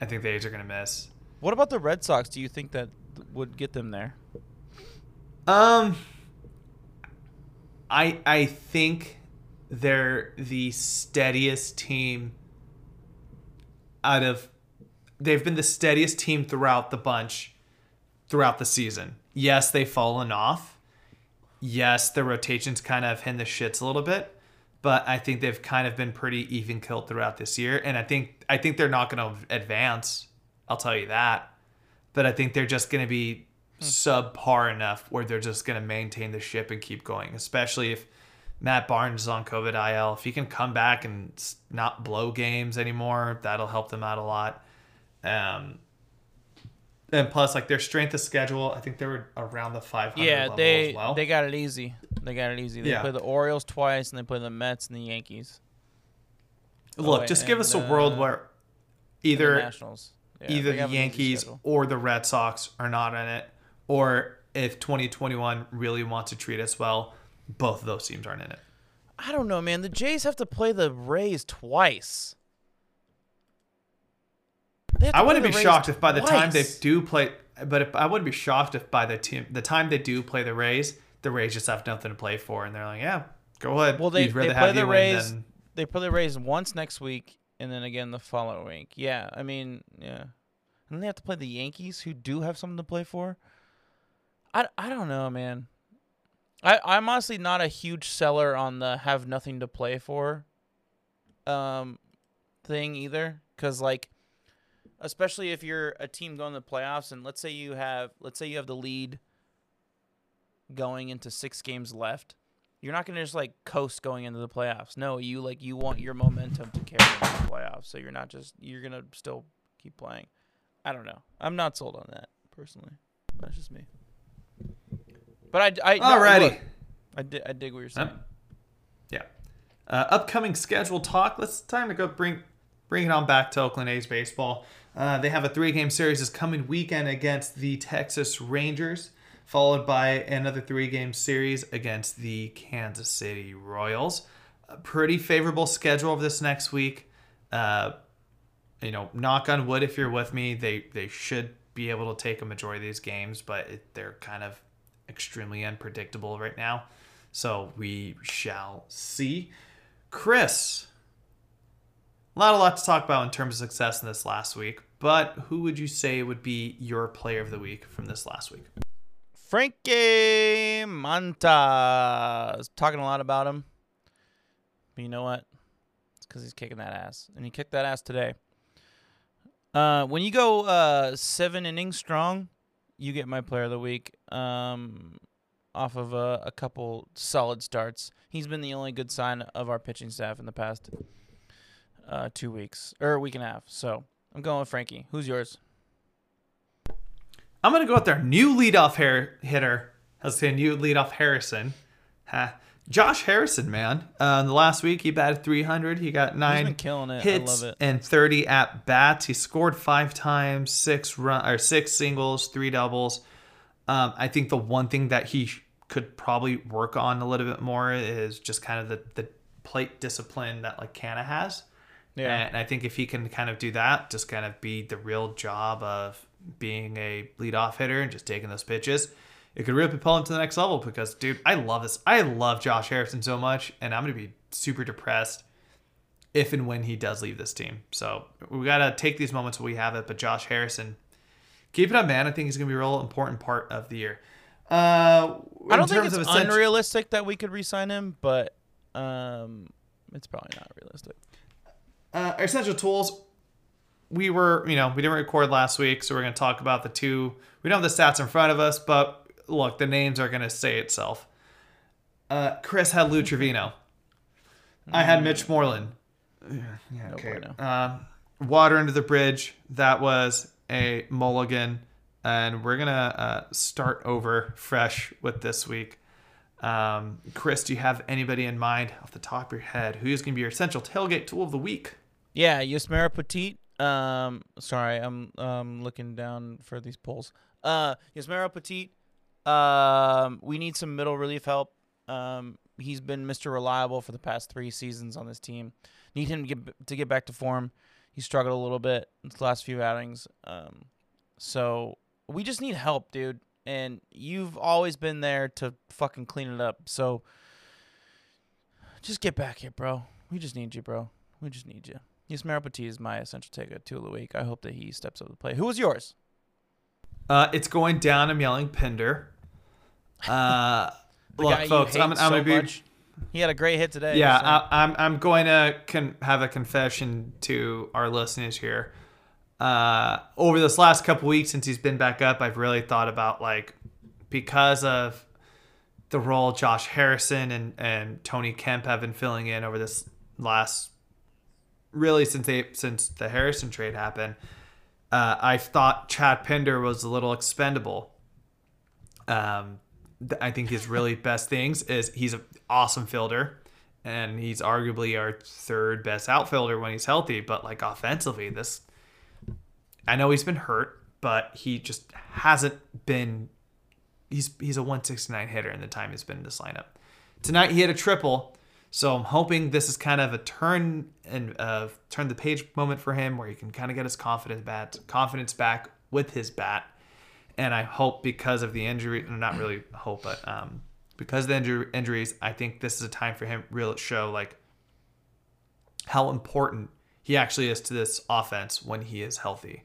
I think the A's are going to miss. What about the Red Sox? Do you think that would get them there? Um, I I think they're the steadiest team out of they've been the steadiest team throughout the bunch throughout the season. Yes, they've fallen off. Yes, the rotations kind of hit the shits a little bit, but I think they've kind of been pretty even killed throughout this year. And I think I think they're not going to advance. I'll tell you that. But I think they're just going to be hmm. subpar enough where they're just going to maintain the ship and keep going, especially if Matt Barnes is on COVID IL. If he can come back and not blow games anymore, that'll help them out a lot. Um, and plus, like their strength of schedule, I think they were around the 500 yeah, they, well. they got it easy. They got it easy. They yeah. play the Orioles twice, and they play the Mets and the Yankees. Look, oh, just give us a world where either Nationals. Yeah, either the Yankees or the Red Sox are not in it, or if 2021 really wants to treat us well, both of those teams aren't in it. I don't know, man. The Jays have to play the Rays twice. I wouldn't be shocked twice. if by the time they do play, but if, I wouldn't be shocked if by the team the time they do play the Rays, the Rays just have nothing to play for, and they're like, yeah, go ahead. Well, they, they play the Rays. Than... They play the Rays once next week, and then again the following week. Yeah, I mean, yeah, and then they have to play the Yankees, who do have something to play for. I, I don't know, man. I I'm honestly not a huge seller on the have nothing to play for um thing either cuz like especially if you're a team going to the playoffs and let's say you have let's say you have the lead going into 6 games left you're not going to just like coast going into the playoffs. No, you like you want your momentum to carry into the playoffs. So you're not just you're going to still keep playing. I don't know. I'm not sold on that personally. That's just me. But I, I alrighty. No, look, I, di- I dig what you're saying. yeah. Uh, upcoming schedule talk. Let's time to go bring bring it on back to Oakland A's baseball. Uh, they have a three game series this coming weekend against the Texas Rangers. followed by another three game series against the Kansas City Royals. A pretty favorable schedule of this next week. Uh, you know, knock on wood if you're with me, they, they should be able to take a majority of these games, but it, they're kind of extremely unpredictable right now. So we shall see. Chris, not a lot to talk about in terms of success in this last week, but who would you say would be your player of the week from this last week? Frankie was talking a lot about him. But you know what? It's because he's kicking that ass. And he kicked that ass today. Uh, when you go uh, seven innings strong, you get my player of the week um, off of a, a couple solid starts. He's been the only good sign of our pitching staff in the past uh, two weeks or a week and a half. So I'm going with Frankie. Who's yours? I'm gonna go with our new leadoff hair hitter. I was saying new leadoff Harrison. Ha. Josh Harrison, man. Uh, the last week, he batted 300. He got nine been killing it. I hits love it. and 30 at bats. He scored five times, six run or six singles, three doubles. Um, I think the one thing that he could probably work on a little bit more is just kind of the, the plate discipline that like Canha has. Yeah. And I think if he can kind of do that, just kind of be the real job of being a leadoff hitter and just taking those pitches, it could really propel him to the next level. Because, dude, I love this. I love Josh Harrison so much, and I'm going to be super depressed if and when he does leave this team. So we got to take these moments when we have it. But Josh Harrison, keep it up, man. I think he's going to be a real important part of the year. Uh, I don't think it's of unrealistic that we could re-sign him, but um, it's probably not realistic. uh, our essential tools we were you know we didn't record last week so we're going to talk about the two we don't have the stats in front of us but look the names are going to say itself uh, chris had lou trivino i had mitch moreland yeah, okay. bueno. um, water under the bridge that was a mulligan and we're gonna uh, start over fresh with this week um, chris do you have anybody in mind off the top of your head who's to be your essential tailgate tool of the week Yeah, Yusmeiro Petit. Um, sorry, I'm um looking down for these polls. Uh, Petit. Um, we need some middle relief help. Um, he's been Mr. Reliable for the past three seasons on this team. Need him to get to get back to form. He struggled a little bit in the last few outings. Um, so we just need help, dude. And you've always been there to fucking clean it up. So just get back here, bro. We just need you, bro. We just need you. Yusmeiro Petit is my essential take a two of the week. I hope that he steps up to the plate. Who was yours? Uh, it's going down. I'm yelling Pinder. Uh, look, folks, I'm, I'm so gonna be. much. He had a great hit today. Yeah, so- I, I'm. I'm going to con- have a confession to our listeners here. Uh, over this last couple weeks since he's been back up, I've really thought about like because of the role Josh Harrison and and Tony Kemp have been filling in over this last really since they since the Harrison trade happened. Uh, I thought Chad Pinder was a little expendable. Um, I think his really best things is he's an awesome fielder, and he's arguably our third best outfielder when he's healthy. But like offensively, this I know he's been hurt, but he just hasn't been. He's he's a 169 hitter in the time he's been in this lineup. Tonight he had a triple, so I'm hoping this is kind of a turn and uh, turn the page moment for him, where he can kind of get his confidence back, confidence back with his bat. And I hope because of the injury, not really hope, but um, because of the injury, injuries, I think this is a time for him to really show like how important he actually is to this offense when he is healthy.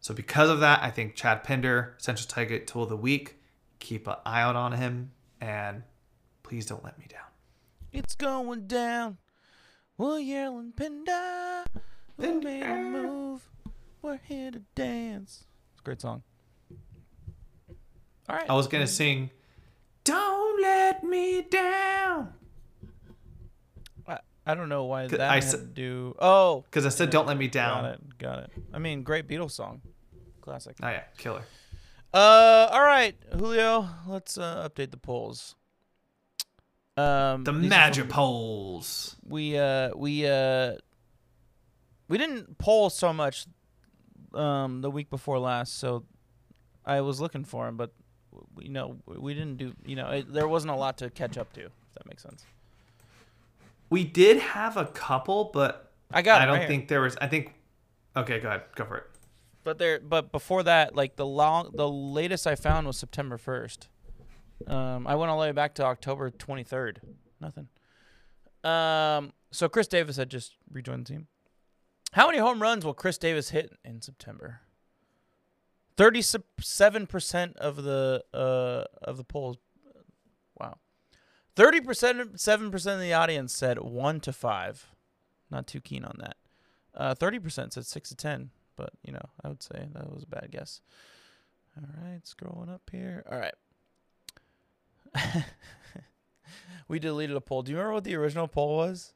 So because of that, I think Chad Pinder, Central Tiger Tool of the Week, keep an eye out on him, and please don't let me down. It's going down. We're yelling Pinder. We made a move. We're here to dance. It's a great song. All right. I was gonna sing, "Don't let me down," I, I don't know why that I had s- do. Oh, because I said, "Don't let me down." got it. Got it. I mean, great Beatles song. Classic. Oh yeah, killer. Uh, all right, Julio. Let's uh, update the polls. Um, The polls. we uh we uh we didn't poll so much um the week before last, so I was looking for him, but you know, we didn't do. You know, it, there wasn't a lot to catch up to. If that makes sense. We did have a couple, but I got. I don't right think there was. I think. Okay, go ahead. Go for it. But there, but before that, like the long, the latest I found was September first. Um, I went all the way back to October twenty third. Nothing. Um, so Khris Davis had just rejoined the team. How many home runs will Khris Davis hit in September? Thirty-seven percent of the uh of the polls. Wow. Thirty percent, seven percent of the audience said one to five. Not too keen on that. Uh, thirty percent said six to ten but you know, I would say that was a bad guess. All right, scrolling up here. All right. we deleted a poll. Do you remember what the original poll was?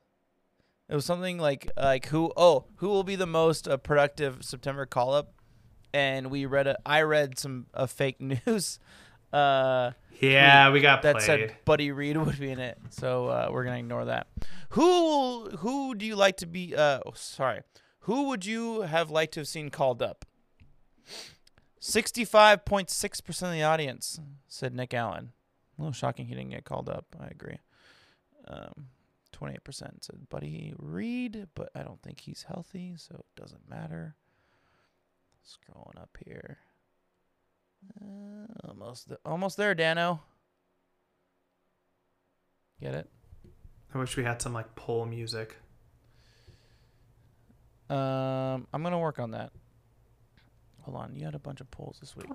It was something like like who oh who will be the most uh, productive September call up, and we read a I read some uh, fake news. Uh, Yeah, we got that played. said Buddy Reed would be in it. So uh, we're gonna ignore that. Who who do you like to be? Uh, oh, sorry, who would you have liked to have seen called up? Sixty-five point six percent of the audience said Nick Allen. A little shocking he didn't get called up. I agree. Um, Twenty-eight percent said Buddy Reed, but I don't think he's healthy, so it doesn't matter. Scrolling up here. Uh, almost, th- almost there, Dano. Get it? I wish we had some like poll music. Um, I'm gonna work on that. Hold on, you had a bunch of polls this week.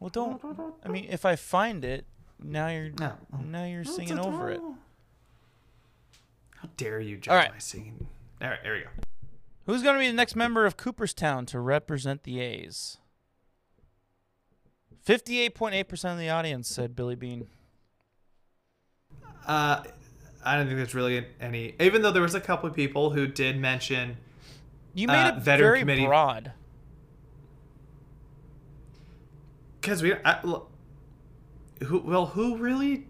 Well, don't. I mean, if I find it, now you're No. now you're singing over it. How dare you judge right. my singing? All right, there we go. Who's gonna be the next member of Cooperstown to represent the A's? Fifty-eight point eight percent of the audience said Billy Beane. Uh, I don't think there's really any. Even though there was a couple of people who did mention, You made Uh, it veteran very committee- broad. because we, I, who, well, who really,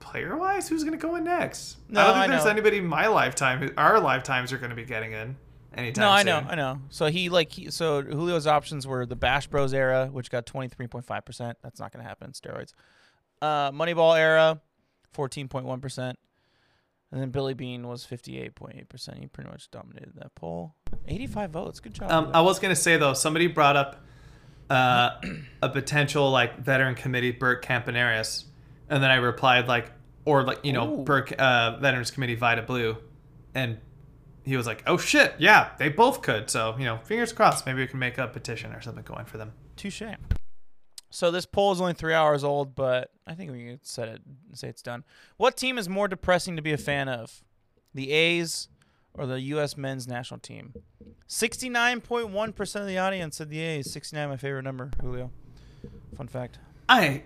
player wise, who's going to go in next? No, I don't think I there's know. anybody in my lifetime, who, our lifetimes, are going to be getting in anytime. No, I soon. know, I know. So he like he, so Julio's options were the Bash Bros era, which got twenty three point five percent. That's not going to happen. Steroids. Uh, Moneyball era, fourteen point one percent, and then Billy Beane was fifty eight point eight percent. He pretty much dominated that poll. Eighty five votes. Good job. Um, I was gonna say though, somebody brought up uh, a potential like veteran committee, Bert Campaneris. and then I replied like, or like you know, Ooh. Bert uh, Veterans Committee Vida Blue, and he was like, oh shit, yeah, they both could. So you know, fingers crossed, maybe we can make a petition or something going for them. Touche. So this poll is only three hours old, but I think we can set it say it's done. What team is more depressing to be a fan of, the A's or the U.S. men's national team? Sixty-nine point one percent of the audience said the A's. Sixty-nine, my favorite number, Julio. Fun fact. I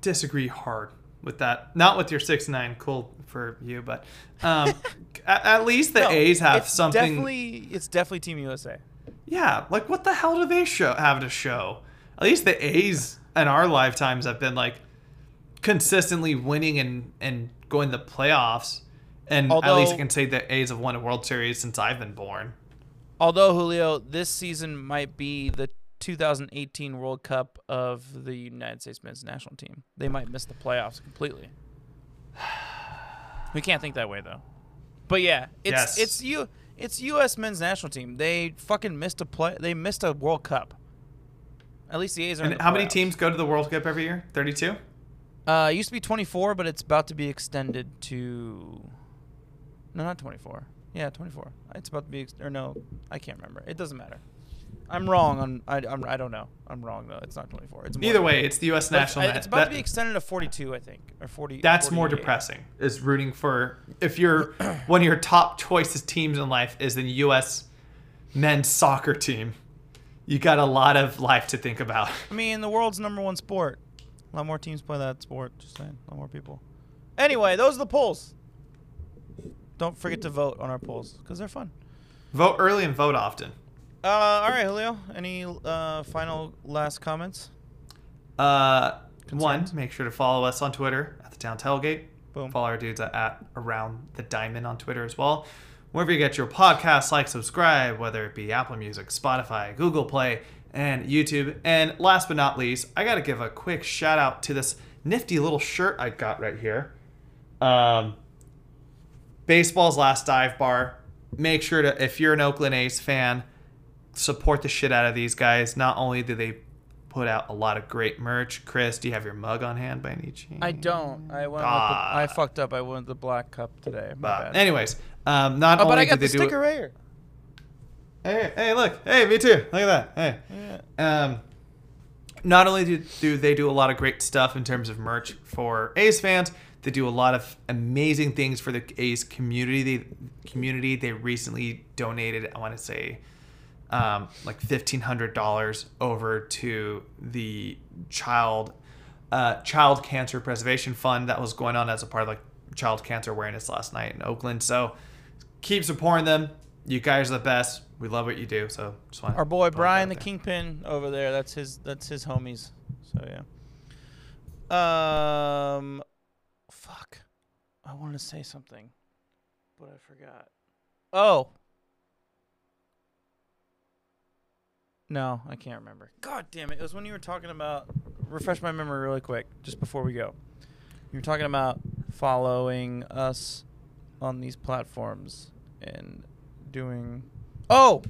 disagree hard with that. Not with your six nine, cool for you, but um, at, at least the No, A's have it's something. Definitely, it's definitely Team USA. Yeah, like what the hell do they show have to show? At least the A's in our lifetimes have been like consistently winning and and going to playoffs. And at least I can say the A's have won a World Series since I've been born. Although Julio, this season might be the 2018 World Cup of the United States men's national team. They might miss the playoffs completely. We can't think that way though. But yeah, it's Yes. it's you it's U.S. men's national team. They fucking missed a play. They missed a World Cup. At least the A's are. in And how many teams go to the World Cup every year? Thirty-two. Uh, it used to be 24, but it's about to be extended to. No, not 24. Yeah, 24. It's about to be, ex- or no, I can't remember. It doesn't matter. I'm wrong on. I I'm, I don't know. I'm wrong though. It's not 24. It's Either way, it's the U.S. National. It's, it's about that- to be extended to 42, I think, or 40. That's more depressing. Is rooting for if you're one of your top choices teams in life is the U.S. men's soccer team. You got a lot of life to think about. I mean, the world's number one sport. A lot more teams play that sport. Just saying, a lot more people. Anyway, those are the polls. Don't forget to vote on our polls because they're fun. Vote early and vote often. Uh, all right, Julio. Any uh, final last comments? Uh, one, make sure to follow us on Twitter at the Town Tailgate. Boom. Follow our dudes at, at Around the Diamond on Twitter as well. Wherever you get your podcasts, like, subscribe, whether it be Apple Music, Spotify, Google Play, and YouTube. And last but not least, I got to give a quick shout out to this nifty little shirt I got right here. Um, baseball's last dive bar. Make sure to, if you're an Oakland A's fan, support the shit out of these guys. Not only do they put out a lot of great merch. Chris, do you have your mug on hand by any chance? I don't. I went. Ah. The, I fucked up. I went the black cup today. My But bad. anyways, um, not oh, only but I got do the they do sticker right here. Hey, hey, look. Hey, me too. Look at that. Hey. Yeah. Um, not only do, do they do a lot of great stuff in terms of merch for A's fans, they do a lot of amazing things for the A's community. They, community. They recently donated, I want to say, um, like fifteen hundred dollars over to the child uh, child cancer preservation fund that was going on as a part of like child cancer awareness last night in Oakland. So keep supporting them. You guys are the best. We love what you do. So just want Our boy Brian the there. Kingpin over there. That's his. That's his homies. So yeah. Um, fuck. I wanted to say something, but I forgot. Oh. No, I can't remember. God damn it! It was when you were talking about. Refresh my memory really quick, just before we go. You were talking about following us on these platforms and doing. Oh,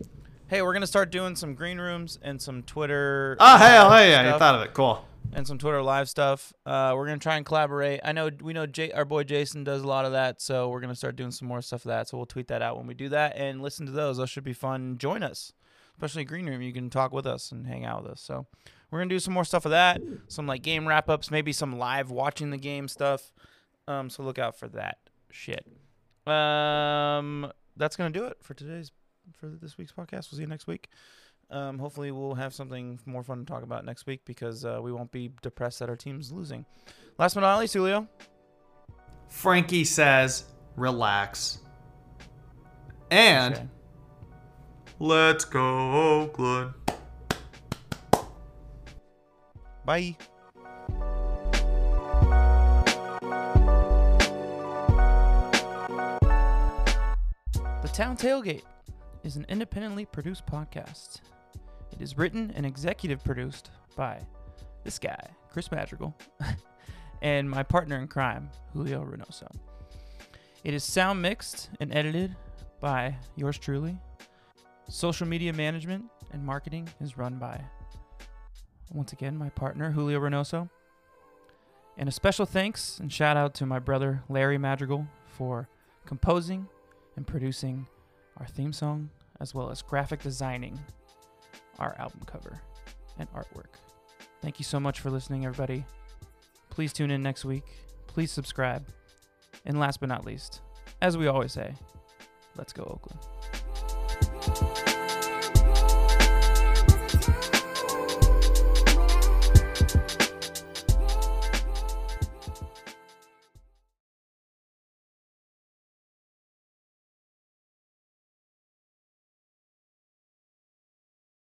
hey, we're gonna start doing some green rooms and some Twitter. Oh hell, hey, yeah, you thought of it. Cool. and some Twitter live stuff. Uh, we're gonna try and collaborate. I know we know Jay, our boy Jason does a lot of that, so we're gonna start doing some more stuff of that. So we'll tweet that out when we do that and listen to those. Those should be fun. Join us, especially Green Room. You can talk with us and hang out with us. So we're gonna do some more stuff of that. Some like game wrap ups, maybe some live watching the game stuff. Um, so look out for that shit. Um, that's gonna do it for today's for this week's podcast. We'll see you next week. Um, hopefully, we'll have something more fun to talk about next week because uh, we won't be depressed that our team's losing. Last but not least, Julio. Frankie says, relax. And Okay. Let's go Oakland. Bye. The Town Tailgate is an independently produced podcast. It is written and executive produced by this guy, Chris Madrigal, and my partner in crime, Julio Reynoso. It is sound mixed and edited by yours truly. Social media management and marketing is run by once again my partner Julio Reynoso. And a special thanks and shout out to my brother Larry Madrigal for composing and producing our theme song as well as graphic designing our album cover and artwork. Thank you so much for listening everybody. Please tune in next week. Please subscribe. And last but not least, as we always say, let's go Oakland.